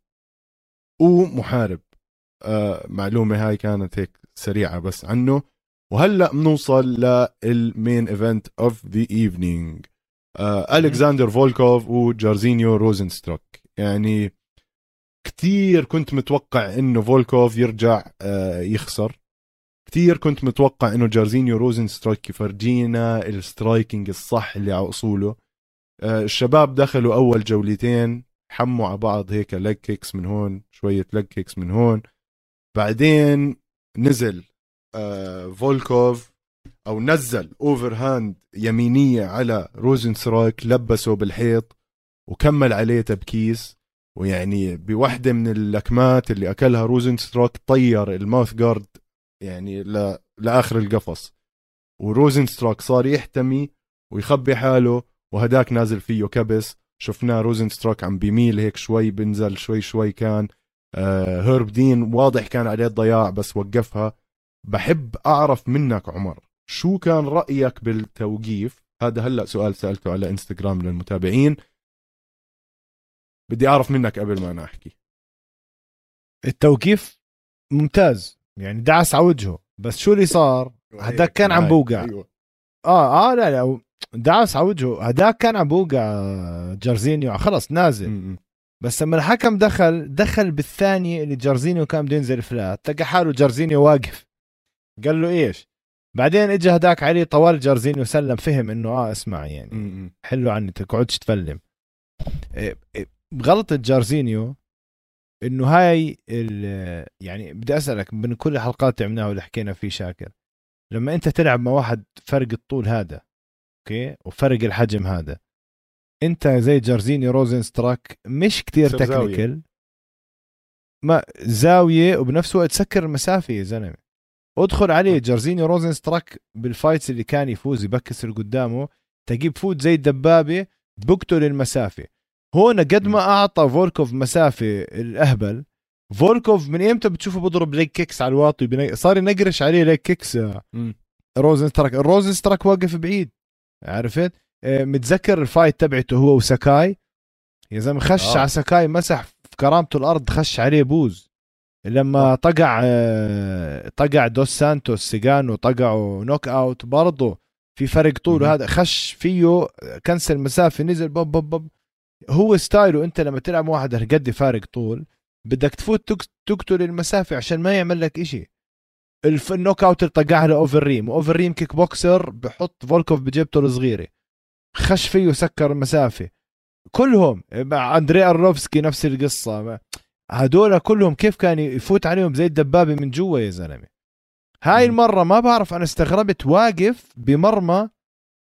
[SPEAKER 1] ومحارب. آه معلومة هاي كانت هيك سريعة بس عنه. وهلأ بنوصل لل main event of the evening الكساندر فولكوف وجارزينيو روزنستروك. يعني كثير كنت متوقع إنه فولكوف يرجع uh, يخسر. كثير كنت متوقع إنه جارزينيو روزنستروك يفرجينا ال striking الصح اللي على أصوله. uh, الشباب دخلوا أول جولتين حموا على بعض هيك leg kicks من هون شوية leg kicks من هون. بعدين نزل آه فولكوف أو نزل overhand يمينية على روزن ستروك لبسه بالحيط وكمل عليه تبكيس. ويعني بوحدة من اللكمات اللي أكلها روزن ستروك طير ال mouthguard يعني ل... لآخر القفص. وروزن ستروك صار يحتمي ويخبي حاله وهداك نازل فيه كبس. شفناه روزن ستروك عم بيميل هيك شوي بنزل شوي شوي كان. آه هيرب دين واضح كان عليه ضياع بس وقفها. بحب أعرف منك عمر شو كان رأيك بالتوقيف؟ هذا هلأ سؤال سألته على إنستغرام للمتابعين. بدي أعرف منك قبل ما أنا أحكي.
[SPEAKER 2] التوقيف ممتاز. يعني دعس على وجهه. بس شو اللي صار؟ هداك كان عم بوقع. أيوة. آه آه لا لا دعس على وجهه. هداك كان عم بوقع جارزينيو. خلص نازل. م -م. بس لما الحكم دخل دخل بالثانية اللي جارزينيو كان بده ينزل فلات. تلقى حاله جارزينيو واقف. قال له إيش؟ بعدين اجى هداك عليه طوال جارزينيو سلم فهم إنه آه اسمع يعني. حل عني تقعدش تفلم. إيه، إيه، غلطة جارزينيو إنه هاي يعني بدي أسألك من كل الحلقات اللي عملناها واللي حكينا فيه شاكر لما أنت تلعب مع واحد فرق الطول هذا أوكي؟ وفرق الحجم هذا أنت زي جارزيني روزن ستروك مش كتير technical ما زاوية وبنفس الوقت سكر المسافة يا زلمة. أدخل عليه جارزيني روزن ستروك بال fights اللي كان يفوز يبكس اللي قدامه تجيب فوت زي الدبابة بقتل المسافه هون قد ما أعطى فولكوف مسافة الأهبل فولكوف من إمتى بتشوفه بضرب leg kicks على الواطي صار ينقرش عليه leg kicks؟ روزن ستروك واقف بعيد عرفت؟ آه، متذكر ال fight تبعته هو وساكاي يا زلمة خش آه. على ساكاي مسح في كرامته الأرض خش عليه بوز. لما آه. طقع آه، طقع دوس سانتوس سيجانو طقعه knockout برضه في فرق طول. هذا خش فيه cancel مسافة نزل بب بب بب هو style ه انت لما تلعب واحد هالقد فارق طول بدك تفوت تقتل المسافة عشان ما يعمل لك إشي. ال knockout اللي طقعها له أوفر ريم أوفر ريم كيك بوكسر بحط فولكوف بجيبته الصغيرة. خش فيه وسكر المسافة. كلهم مع أندري ارلوفسكي نفس القصة. هدول كلهم كيف كان يفوت عليهم زي الدبابة من جوا يا زلمة؟ هاي المرة ما بعرف أنا استغربت واقف بمرمى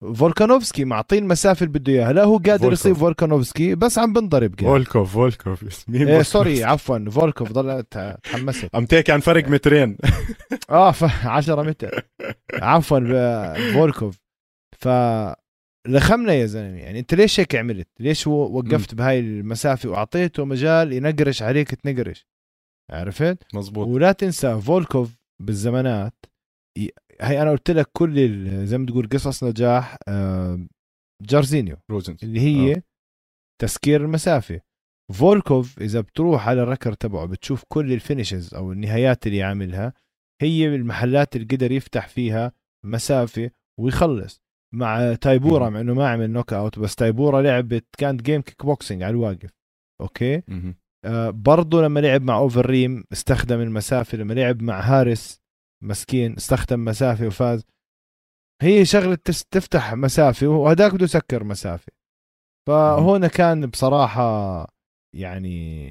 [SPEAKER 2] فولكانوفسكي معطين المسافه اللي بده إياها. لا هو قادر يصيب فولكانوفسكي بس عم بنضرب
[SPEAKER 1] قاعد. فولكوف فولكوف.
[SPEAKER 2] اسمي إيه sorry عفوا فولكوف ضل تحمست.
[SPEAKER 1] عم تحكي عن فرق مترين.
[SPEAKER 2] آه 10 متر. عفوا فولكوف. ف لخمنا يا زلمة يعني أنت ليش هيك عملت؟ ليش وقفت بهاي المسافة وأعطيته مجال ينقرش عليك تنقرش؟ عرفت؟
[SPEAKER 1] مزبوط.
[SPEAKER 2] ولا تنسى فولكوف بالزمانات هي أنا قلت لك كل زي ما تقول قصص نجاح جارزينيو
[SPEAKER 1] روزنز
[SPEAKER 2] اللي هي آه. تسكير المسافة. فولكوف إذا بتروح على ال record تبعه بتشوف كل ال finishes أو النهايات اللي عاملها هي المحلات اللي قدر يفتح فيها مسافة ويخلص. مع تايبورا مع إنه ما عمل knockout بس تايبورا لعبت كانت game kickboxing على الواقف. okay؟ آه برضه لما لعب مع أوفريم استخدم المسافة لما لعب مع هارس مسكين استخدم مسافة وفاز. هي شغلة تفتح مسافة وهداك بده يسكر مسافة. فهون كان بصراحة يعني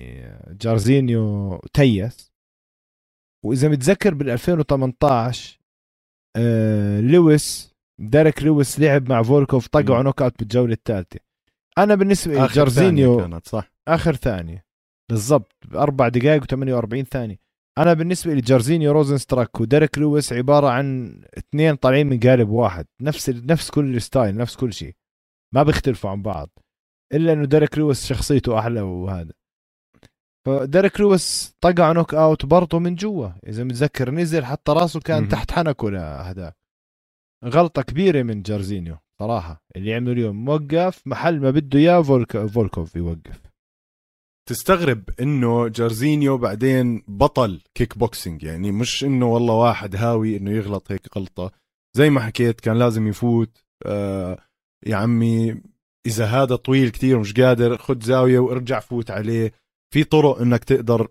[SPEAKER 2] جارزينيو تيس. وإذا متذكر بال 2018 آه لويس ديريك لويس لعب مع فولكوف طقعوا knockout بالجولة الثالثه أنا بالنسبة لي جارزينيو
[SPEAKER 1] كانت صح.
[SPEAKER 2] آخر ثانية. بالضبط أربع دقائق و48 ثانية. أنا بالنسبة لي جارزينيو روزن ستراك وديريك لويس عبارة عن اثنين طالعين من قالب واحد. نفس نفس كل ال style نفس كل شيء. ما بيختلفوا عن بعض. إلا إنه ديريك لويس شخصيته أحلى وهذا. فديريك لويس طقع نوك اوت برضه من جوا. إذا متذكر نزل حتى راسه كان م- تحت حنكه لهذا غلطة كبيرة من جارزينيو صراحة. اللي عمله اليوم موقف محل ما بده إياه فولك... فولكوف يوقف.
[SPEAKER 1] تستغرب إنه جارزينيو بعدين بطل كيك بوكسينج يعني مش إنه والله واحد هاوي إنه يغلط هيك غلطة. زي ما حكيت كان لازم يفوت. آه يا عمي إذا هذا طويل كتير مش قادر خد زاوية وارجع فوت عليه. في طرق إنك تقدر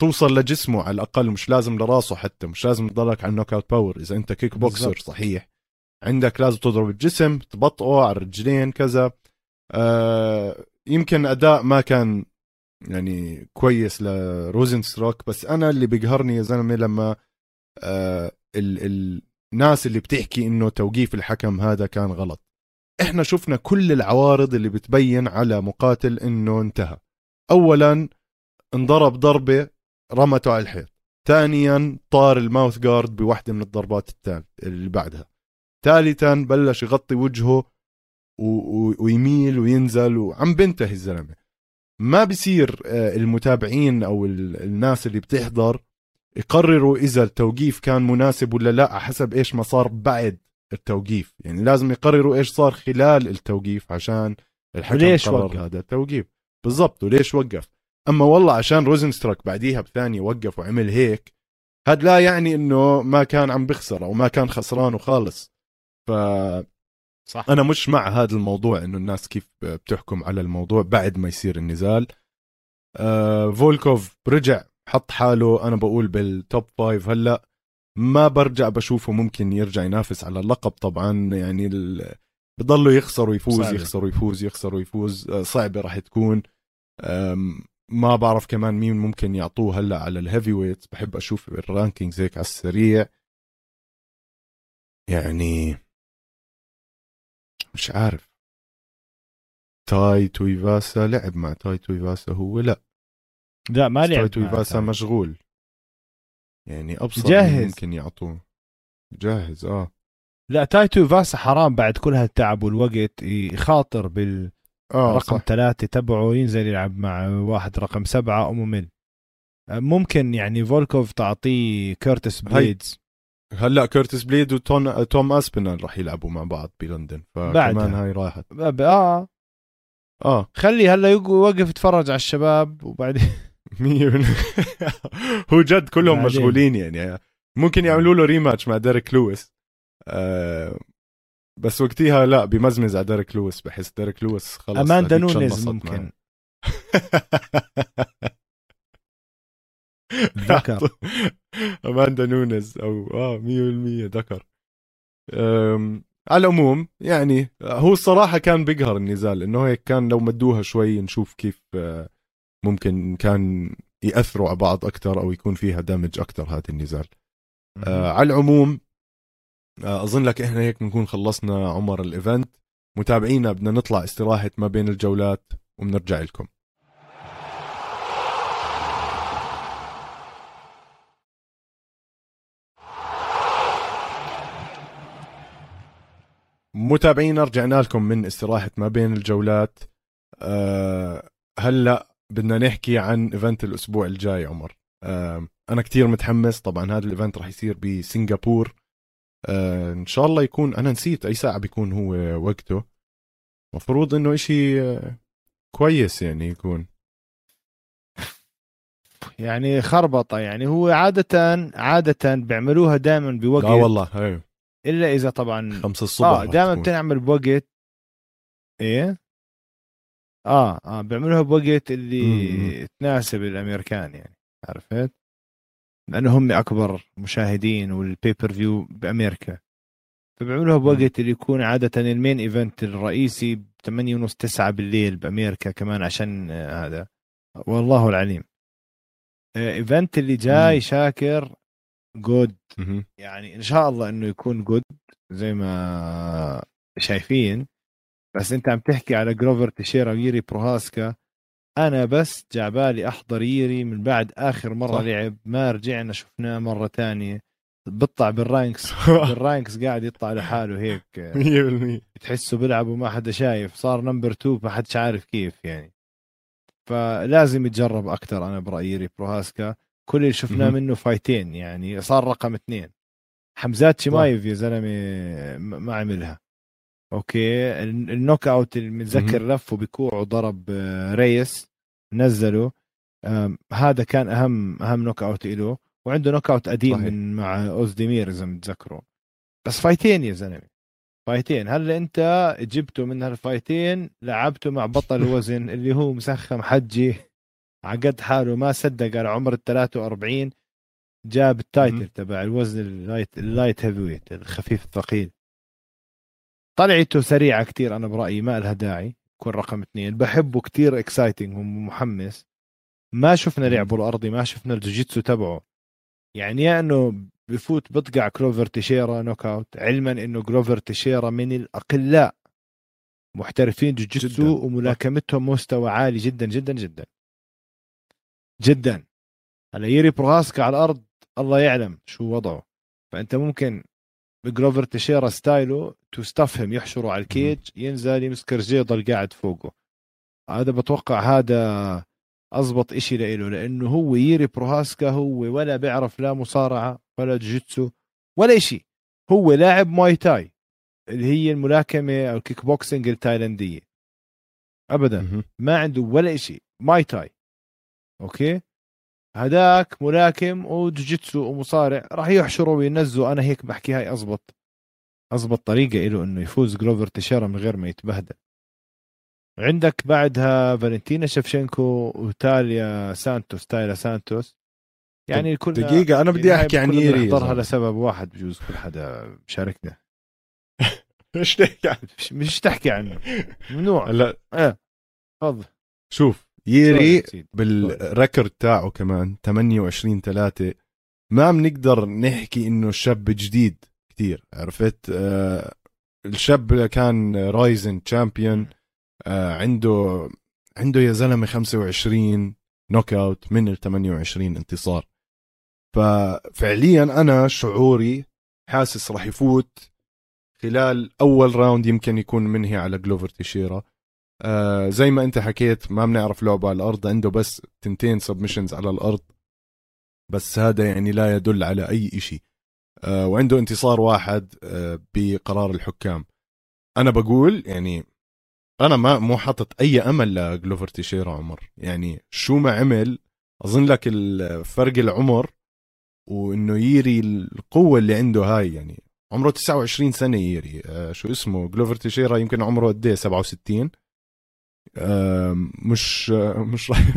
[SPEAKER 1] توصل لجسمه على الأقل مش لازم لراسه حتى مش لازم تضلك على النوك اوت باور إذا أنت kickboxer بالزبط. صحيح. عندك لازم تضرب الجسم تبطئه على الرجلين كذا. آه يمكن أداء ما كان يعني كويس لروزن ستروك بس أنا اللي بيقهرني يا زلمة لما آه ال ال الناس اللي بتحكي إنه توقيف الحكم هذا كان غلط. إحنا شفنا كل العوارض اللي بتبين على مقاتل إنه انتهى. اولا انضرب ضربة رمته على الحيط. ثانيا طار الماوث جارد بواحدة من الضربات الثالث اللي بعدها. ثالثا بلش يغطي وجهه و... و... ويميل وينزل وعم بنتهي الزلمة. ما بصير آه، المتابعين أو الناس اللي بتحضر يقرروا إذا التوقيف كان مناسب ولا لا حسب إيش ما صار بعد التوقيف. يعني لازم يقرروا إيش صار خلال التوقيف عشان الحكم ليش قرر وقف. هذا التوقيف. بالضبط وليش وقف؟ أما والله عشان روزنستروك بعديها بثانية وقف وعمل هيك هذا لا يعني إنه ما كان عم بخسر أو ما كان خسران وخالص. ف صح. أنا مش مع هذا الموضوع إنه الناس كيف بتحكم على الموضوع بعد ما يصير النزال. آه فولكوف رجع حط حاله أنا بقول بال top five هلأ ما برجع بشوفه ممكن يرجع ينافس على اللقب طبعا. يعني ال... بضلوا يخسر ويفوز صعبة. يخسر ويفوز يخسر ويفوز آه، صعبة راح تكون. ما بعرف كمان مين ممكن يعطوه هلأ على ال heavyweight بحب أشوف ال rankings هيك على السريع. يعني مش عارف. تاي تويفاسا لعب مع تاي تويفاسا هو لا.
[SPEAKER 2] لا ما لعب
[SPEAKER 1] تاي تويفاسا مشغول. يعني أبسط
[SPEAKER 2] جاهز.
[SPEAKER 1] ممكن يعطوه. جاهز آه.
[SPEAKER 2] لا تاي تويفاسا حرام بعد كل هالتعب والوقت يخاطر بال آه رقم. ثلاثة تبعه ينزل يلعب مع واحد رقم سبعة وممل ممكن يعني فولكوف تعطيه كيرتس بليدز.
[SPEAKER 1] هلا كيرتس بليد وتون توم اسبينال راح يلعبوا مع بعض بلندن. فكمان هاي راحت.
[SPEAKER 2] آه. آه. خلي هلا يوقف يتفرج على الشباب وبعدين
[SPEAKER 1] هو جد كلهم بعدين. مشغولين يعني. ممكن يعملوا له rematch مع ديريك لويس آه بس وقتها لا بمزمز على ديريك لويس بحس ديريك لويس خلص
[SPEAKER 2] اماندا نونيز ممكن. ذكر.
[SPEAKER 1] أماندا نونيز أو آه 100% ذكر. على العموم يعني هو الصراحة كان بيقهر النزال إنه هيك كان لو مدوها شوي نشوف كيف آه، ممكن كان يأثروا على بعض أكثر أو يكون فيها دامج أكثر هذا النزال. آه على العموم آه أظن لك إحنا هيك بنكون خلصنا عمر الإيفنت. متابعينا بدنا نطلع استراحة ما بين الجولات وبنرجع لكم. متابعينا رجعنا لكم من استراحة ما بين الجولات. أه هلا بدنا نحكي عن event الأسبوع الجاي عمر. أه أنا كتير متحمس. طبعا هذا ال event راح يصير بسنغافور. أه إن شاء الله يكون أنا نسيت أي ساعة بيكون هو وقته. مفروض إنه إشي آه، كويس يعني يكون.
[SPEAKER 2] يعني خربطة يعني هو عادة عادة بيعملوها دائما بوقت.
[SPEAKER 1] لا والله هي.
[SPEAKER 2] إلا إذا طبعا
[SPEAKER 1] خمسة الصبح
[SPEAKER 2] آه دائما بتنعمل بوقت إيه؟ آه آه بيعملوها بوقت اللي تناسب الأمريكان يعني عرفت؟ لأنه هم أكبر مشاهدين وال pay-per-view بأمريكا. فبيعملوها بوقت اللي يكون عادة ال main event الرئيسي ب 8 ونص 9 بالليل بأمريكا كمان عشان هذا. والله العليم. event اللي جاي شاكر good يعني إن شاء الله إنه يكون good زي ما شايفين. بس أنت عم تحكي على جروفر تشيرا ويري بروهاسكا أنا بس جعبالي أحضر ييري من بعد آخر مرة صح. لعب. ما رجعنا شفناه مرة تانية. بيطلع بال ranks بال ranks قاعد يطلع لحاله هيك. 100% تحسه بيلعب وما حدا شايف. صار number 2 ما حدش عارف كيف يعني. فلازم يتجرب أكثر أنا برأيي ييري بروهاسكا كل اللي شفناه منه فايتين يعني صار رقم اثنين. حمزات شمايف يا زلمة ما عملها. okay ال knockout اللي متذكر لف بكوع وضرب آه، ريس نزله هذا كان أهم أهم knockout له وعنده knockout قديم صحيح. من مع اوزديمير إذا متذكروا. بس فايتين يا زلمة. فايتين. هل أنت جبته من هالفايتين؟ لعبته مع بطل الوزن اللي هو مسخم حجي. عقد حاله ما صدق على عمر ال 43 جاب ال title تبع الوزن ال light ال light heavyweight الخفيف الثقيل. طلعته سريعة كتير أنا برأيي ما لها داعي يكون رقم اثنين. بحبه كتير exciting ومحمس ما شفنا لعبه الأرضي ما شفنا الجوجيتسو تبعه. يعني يا إنه بفوت بطقع كلوفر تيشيرا knockout علما إنه كلوفر تيشيرا من الأقلاء. محترفين جوجيتسو وملاكمتهم مستوى عالي جدا جدا جدا. جدا. هلا ييري بروهاسكا على الأرض الله يعلم شو وضعه. فأنت ممكن بجلوفر تيشيرا style ه to stuff him يحشره على ال cage ينزل يمسك رجيه يضل قاعد فوقه. هذا بتوقع هذا اضبط إشي له لأنه هو ييري بروهاسكا هو ولا بيعرف لا مصارعة ولا جوجيتسو ولا إشي. هو لاعب ماي تاي اللي هي الملاكمة أو الكيك بوكسينج التايلانديه ابدا ما عنده ولا إشي. ماي تاي. okay؟ هداك ملاكم وجوجيتسو ومصارع راح يحشروا وينزوا أنا هيك بحكي هاي اضبط اضبط طريقة له إنه يفوز جلوفر تشيرا من غير ما يتبهدل. عندك بعدها فالنتينا شفشنكو وتاليا سانتوس تايلا سانتوس. يعني كل
[SPEAKER 1] دقيقة أنا بدي أحكي عن ييري
[SPEAKER 2] نحضرها لسبب واحد بجوز كل حدا مشاركنا
[SPEAKER 1] مش تحكي عنه.
[SPEAKER 2] مش تحكي عنه. ممنوع.
[SPEAKER 1] لا
[SPEAKER 2] إيه تفضل.
[SPEAKER 1] شوف ييري بال record تاعه كمان 28 3 ما بنقدر نحكي إنه شاب جديد كتير عرفت؟ آه الشاب كان Rizin champion آه عنده عنده يا زلمة 25 knockout من ال 28 انتصار. ففعليا أنا شعوري حاسس راح يفوت خلال أول round يمكن يكون منهي على جلوفر تيشيرا آه زي ما انت حكيت ما بنعرف لعبه على الأرض عنده بس تنتين submissions على الأرض. بس هذا يعني لا يدل على أي شيء آه وعنده انتصار واحد آه بقرار الحكام. أنا بقول يعني أنا ما مو حاطط أي أمل لجلوفر تيشيرا عمر. يعني شو ما عمل أظن لك فرق العمر وإنه ييري القوة اللي عنده هاي. يعني عمره 29 سنة ييري آه شو اسمه؟ جلوفر تيشيرا يمكن عمره قد إيه؟ 67 آه مش مش راح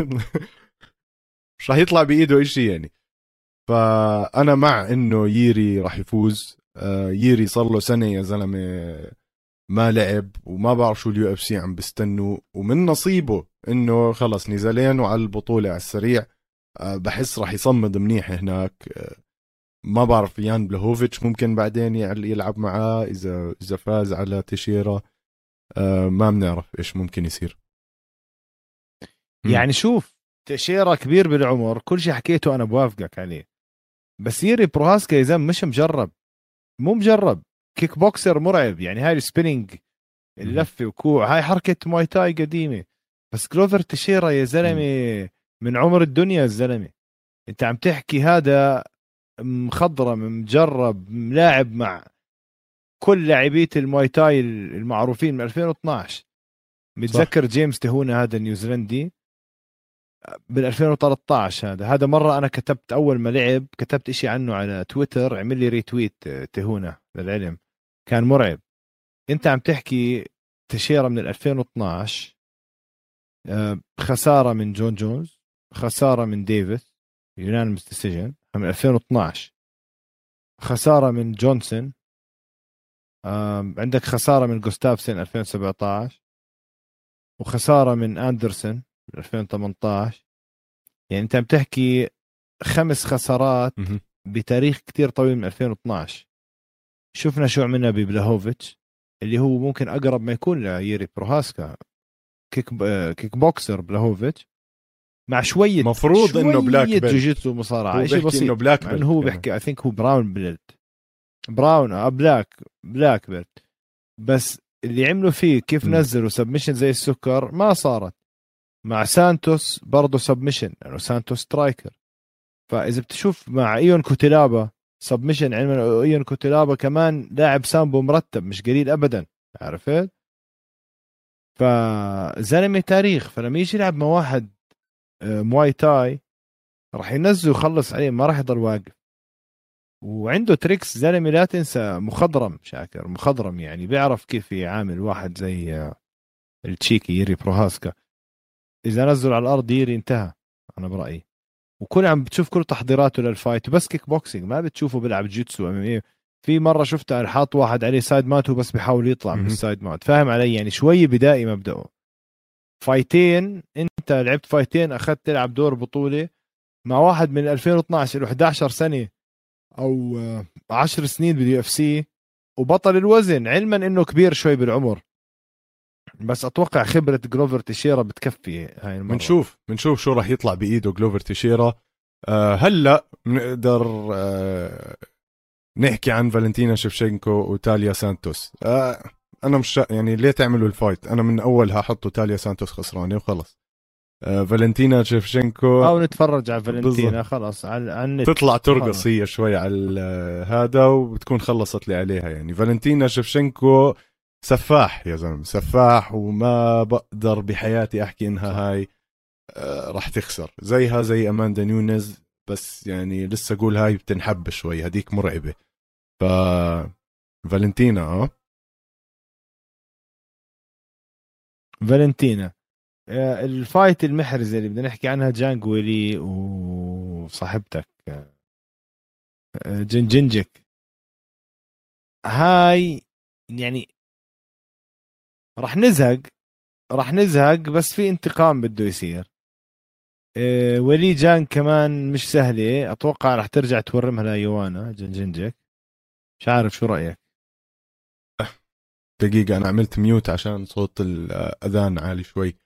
[SPEAKER 1] مش راح يطلع بإيده شيء يعني. فأنا مع إنه ييري راح يفوز. آه ييري صار له سنة يا زلمة ما لعب وما بعرف شو ال UFC عم بستنوا ومن نصيبه إنه خلص نزلين وعلى البطولة على السريع. آه، بحس راح يصمد منيح هناك. آه، ما بعرف يان بلهوفيتش ممكن بعدين يلعب معاه إذا إذا فاز على تيشيرا ما بنعرف إيش ممكن يصير.
[SPEAKER 2] يعني شوف تيشيرا كبير بالعمر كل شيء حكيته أنا بوافقك عليه. بس يري بروهاسكا يا زلمة مش مجرب. مو مجرب. kickboxer مرعب. يعني هاي ال spinning اللفة وكوع هاي حركة ماي تاي قديمة. بس كلوفر تشيرا يا زلمة من عمر الدنيا الزلمه أنت عم تحكي هذا مخضرم مجرب ملاعب مع كل لاعبية الماي تاي المعروفين من 2012 متذكر جيمس تهونا هذا النيوزيلندي بال 2013 هذا. هذا مرة أنا كتبت أول ما لعب كتبت إشي عنه على تويتر عمل لي retweet تهونا للعلم. كان مرعب. أنت عم تحكي تشيرة من 2012 آه، خسارة من جون جونز خسارة من ديفيس unanimous decision من 2012 خسارة من جونسون عندك خسارة من جوستافسن 2017 وخسارة من اندرسون 2018 يعني أنت عم تحكي خمس خسارات بتاريخ كتير طويل من 2012 شفنا شو عملنا ببلاهوفيتش اللي هو ممكن أقرب ما يكون لييري بروهاسكا. kick kickboxer بلاهوفيتش مع شوية
[SPEAKER 1] مفروض إنه black belt.
[SPEAKER 2] جوجيتسو مصارعة. شيء بسيط. إنه black belt هو بيحكي I think هو brown belt. brown black black belt بس اللي عملوا فيه كيف م. نزلوا submission زي السكر ما صارت. مع سانتوس برضه submission لأنه سانتوس striker فإذا بتشوف مع ايون كوتيلابا submission علما ايون كوتيلابا كمان لاعب سامبو مرتب مش قليل ابدا. عرفت؟ فزلمة تاريخ فلما يجي يلعب مع واحد آه، مواي تاي راح ينزل ويخلص عليه ما راح يضل واقف. وعنده tricks زلمه لا تنسى مخضرم شاكر مخضرم يعني بيعرف كيف يعامل واحد زي آه، التشيكي يري بروهاسكا. إذا نزل على الأرض يري انتهى أنا برأيي. وكل عم بتشوف كل تحضيراته لل fight بس كيك بوكسينج ما بتشوفه بيلعب jitsu MMA. في مرة شفته حاط واحد عليه side mount وبس بيحاول يطلع من ال side mount فاهم علي؟ يعني شوي بدائي مبدأه. fight ين انت لعبت fight ين أخذت تلعب دور بطولة مع واحد من 2012 له 11 سنة. أو 10 سنين بال UFC وبطل الوزن علما إنه كبير شوي بالعمر. بس أتوقع خبرة جلوفر تيشيرا بتكفي هاي المرة.
[SPEAKER 1] بنشوف بنشوف شو راح يطلع بإيده جلوفر تيشيرا. آه هلأ بنقدر آه نحكي عن فالنتينا شفشنكو وتاليا سانتوس. آه أنا مش يعني ليه تعملوا ال fight؟ أنا من أولها حطوا تاليا سانتوس خسرانة وخلص. آه فالنتينا شفشنكو
[SPEAKER 2] أو نتفرج على فالنتينا خلص على عن
[SPEAKER 1] تطلع ترقص هي شوي على هذا وبتكون خلصت لي عليها يعني. فالنتينا شفشنكو سفاح يا زلمة سفاح وما بقدر بحياتي أحكي إنها هاي آه راح تخسر. زيها زي أماندا نيونز بس يعني لسه أقول هاي بتنحب شوي هديك مرعبة. ف فالنتينا آه
[SPEAKER 2] فالنتينا. آه، ال fight المحرزه اللي بدنا نحكي عنها جانج ويلي وصاحبتك آه، جنجنجك هاي يعني راح نزهق راح نزهق بس في انتقام بده يصير. آه، ولي جان كمان مش سهلة. أتوقع راح ترجع تورمها ليوانا جنجنجك مش عارف شو رأيك.
[SPEAKER 1] دقيقة أنا عملت mute عشان صوت الاذان عالي شوي.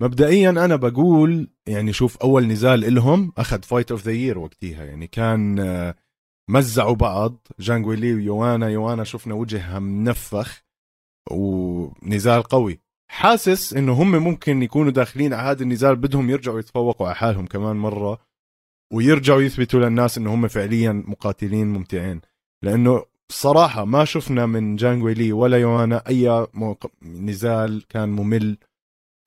[SPEAKER 1] مبدئيا أنا بقول يعني شوف أول نزال إلهم أخذ fight of the year وقتها يعني كان آه، مزعوا بعض. جانج ويلي ويوانا يوانا شفنا وجهها منفخ ونزال قوي. حاسس إنه هم ممكن يكونوا داخلين على هذا النزال بدهم يرجعوا يتفوقوا على حالهم كمان مرة ويرجعوا يثبتوا للناس إنه هم فعليا مقاتلين ممتعين. لأنه صراحة ما شفنا من جانجوي لي ولا يوانا أي نزال كان ممل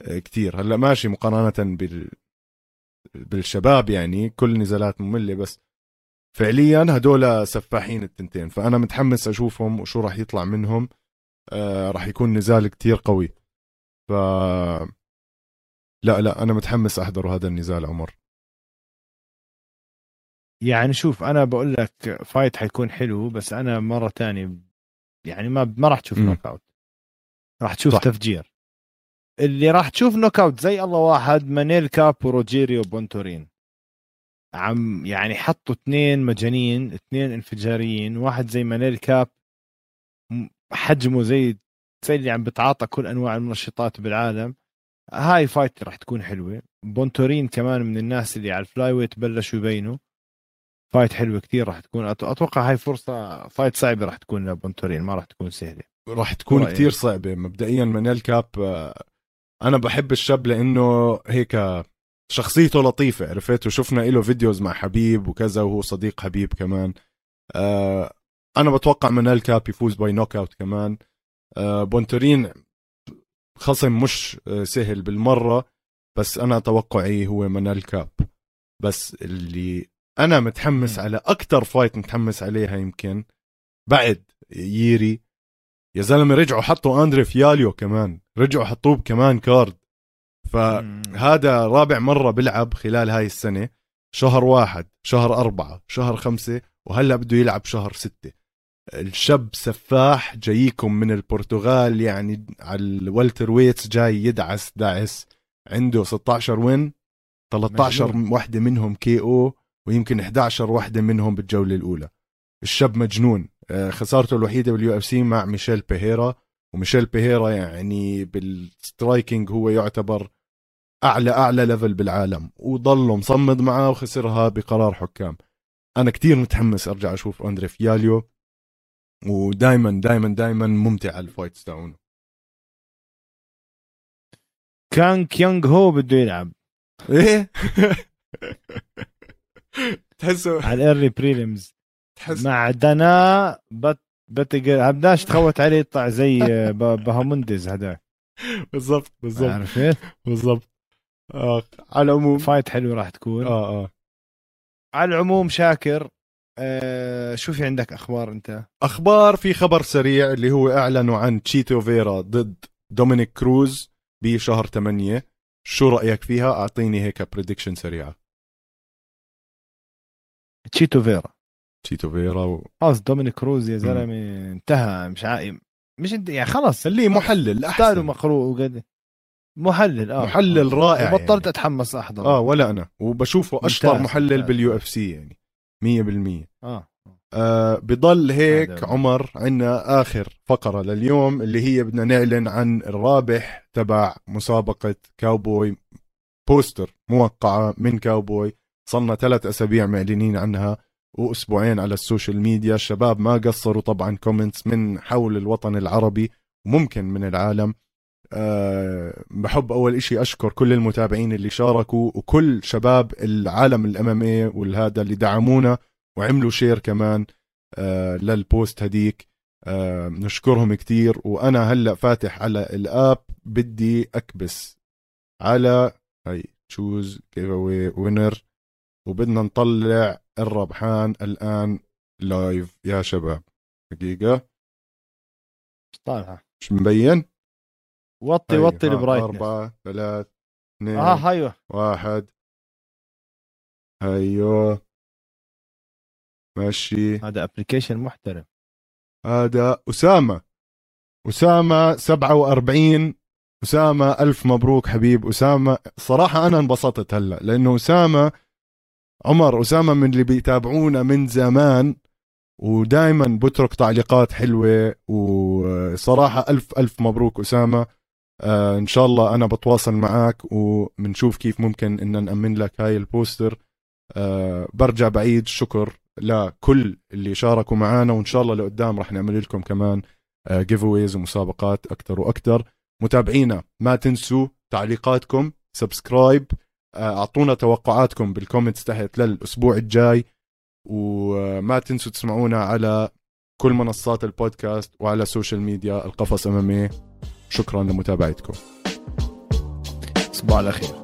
[SPEAKER 1] آه، كتير. هلا ماشي مقارنة بال بالشباب يعني كل نزالات مملة بس فعليا هدول سفاحين التنتين. فأنا متحمس أشوفهم وشو راح يطلع منهم. آه راح يكون نزال كتير قوي. ف لا لا أنا متحمس أحضر هذا النزال عمر.
[SPEAKER 2] يعني شوف أنا بقول لك fight حيكون حلو بس أنا مرة تانية يعني ما ما راح تشوف knockout راح تشوف صح. تفجير. اللي راح تشوف knockout زي الله واحد مانيل كاب وروجيريو بونتورين. عم يعني حطوا اثنين مجانين اثنين انفجاريين واحد زي مانيل كاب حجمه زي زي اللي عم بتعاطى كل أنواع المنشطات بالعالم. هاي fight راح تكون حلوة. بونتورين كمان من الناس اللي على ال flyweight بلشوا يبينوا. fight حلوة كثير راح تكون. أتوقع هاي فرصة fight صعبة راح تكون لبونتورين ما راح تكون سهلة.
[SPEAKER 1] راح تكون كثير صعبة. مبدئيا منيل كاب آه، أنا بحب الشاب لأنه هيك شخصيته لطيفة عرفت؟ وشفنا له videos مع حبيب وكذا وهو صديق حبيب كمان. آه، أنا بتوقع منال كاب يفوز by knockout كمان. آه، بونتورين خصم مش سهل بالمرة بس أنا توقعي هو منال كاب بس اللي أنا متحمس على أكثر fight متحمس عليها يمكن بعد ييري يا زلمة رجعوا حطوا أندري فياليو كمان. رجعوا حطوه كمان card. فهذا رابع مرة بلعب خلال هاي السنة. شهر واحد شهر أربعة شهر خمسة وهلا بده يلعب شهر ستة. الشاب سفاح جايكم من البرتغال يعني على ال welterweights جاي يدعس دعس عنده 16 win؟ 13 مجنون. وحدة منهم KO ويمكن 11 وحدة منهم بالجولة الأولى. الشاب مجنون. خسارته الوحيدة بال UFC مع ميشيل بيهيرا. وميشيل بيهيرا يعني بال striking هو يعتبر أعلى أعلى level بالعالم. وضله مصمد معاه وخسرها بقرار حكام. أنا كتير متحمس أرجع أشوف أندري فياليو. ودائما دائما دائما ممتع ال fights تاعونه.
[SPEAKER 2] كان كيونغ هو بده يلعب.
[SPEAKER 1] إيه؟ تحسه
[SPEAKER 2] على الايرلي بريليمز تحس مع دنا بت بتقر بدناش تخوت عليه يطلع زي بهاموندز هذاك.
[SPEAKER 1] بالضبط بالضبط.
[SPEAKER 2] عرفت
[SPEAKER 1] بالضبط. آه على العموم.
[SPEAKER 2] فايت حلو راح تكون.
[SPEAKER 1] آه آه.
[SPEAKER 2] على العموم شاكر آه شو في عندك أخبار أنت؟
[SPEAKER 1] أخبار في خبر سريع اللي هو اعلنوا عن تشيتو فيرا ضد دومينيك كروز بشهر 8 شو رأيك فيها؟ أعطيني هيك prediction سريعة.
[SPEAKER 2] تشيتو فيرا.
[SPEAKER 1] تشيتو فيرا و...
[SPEAKER 2] خلاص دومينيك كروز يا زلمة انتهى. مش عايم مش انت يعني خلص
[SPEAKER 1] خليه محلل أحسن.
[SPEAKER 2] مقروء وقد محلل آه.
[SPEAKER 1] محلل رائع
[SPEAKER 2] وبطلت
[SPEAKER 1] يعني.
[SPEAKER 2] أتحمس أحضر.
[SPEAKER 1] آه ولا أنا. وبشوفه
[SPEAKER 2] أشطر
[SPEAKER 1] محلل. بال UFC يعني 100%
[SPEAKER 2] آه
[SPEAKER 1] آه. بضل هيك
[SPEAKER 2] هذا-
[SPEAKER 1] عمر عندنا آخر فقرة لليوم اللي هي بدنا نعلن عن الرابح تبع مسابقة كاوبوي. poster موقعة من كاوبوي. صلنا ثلاث أسابيع معلنين عنها. وأسبوعين على ال social media. الشباب ما قصروا طبعا comments من حول الوطن العربي وممكن من العالم. أه بحب أول إشي أشكر كل المتابعين اللي شاركوا وكل شباب العالم ال MMA والهذا اللي دعمونا وعملوا share كمان أه لل post هديك أه نشكرهم كتير. وأنا هلأ فاتح على ال app بدي أكبس. على هي choose giveaway winner وبدنا نطلع الربحان الآن live يا شباب دقيقة.
[SPEAKER 2] مش طالعه
[SPEAKER 1] مش مبين؟
[SPEAKER 2] وطي
[SPEAKER 1] هي،
[SPEAKER 2] وطي
[SPEAKER 1] ال
[SPEAKER 2] brightness.
[SPEAKER 1] أربعة ثلاث اثنين
[SPEAKER 2] آه أيوه
[SPEAKER 1] واحد. هيو. ماشي.
[SPEAKER 2] هذا application محترم.
[SPEAKER 1] هذا أسامة. أسامة 47 أسامة ألف مبروك حبيب. أسامة صراحة أنا انبسطت هلأ لأنه أسامة عمر أسامة من اللي بيتابعونا من زمان ودائما بترك تعليقات حلوة وصراحة ألف ألف مبروك أسامة. آه إن شاء الله أنا بتواصل معك وبنشوف كيف ممكن إن نأمن لك هاي البوستر. آه برجع بعيد الشكر لكل اللي شاركوا معنا وإن شاء الله لقدام رح نعمل لكم كمان giveaways ومسابقات أكتر وأكتر. متابعينا ما تنسوا تعليقاتكم subscribe آه، أعطونا توقعاتكم بال comments تحت للأسبوع الجاي وما تنسوا تسمعونا على كل منصات البودكاست وعلى ال social media القفص أمامي. شكرا لمتابعتكم.
[SPEAKER 2] صباح الخير.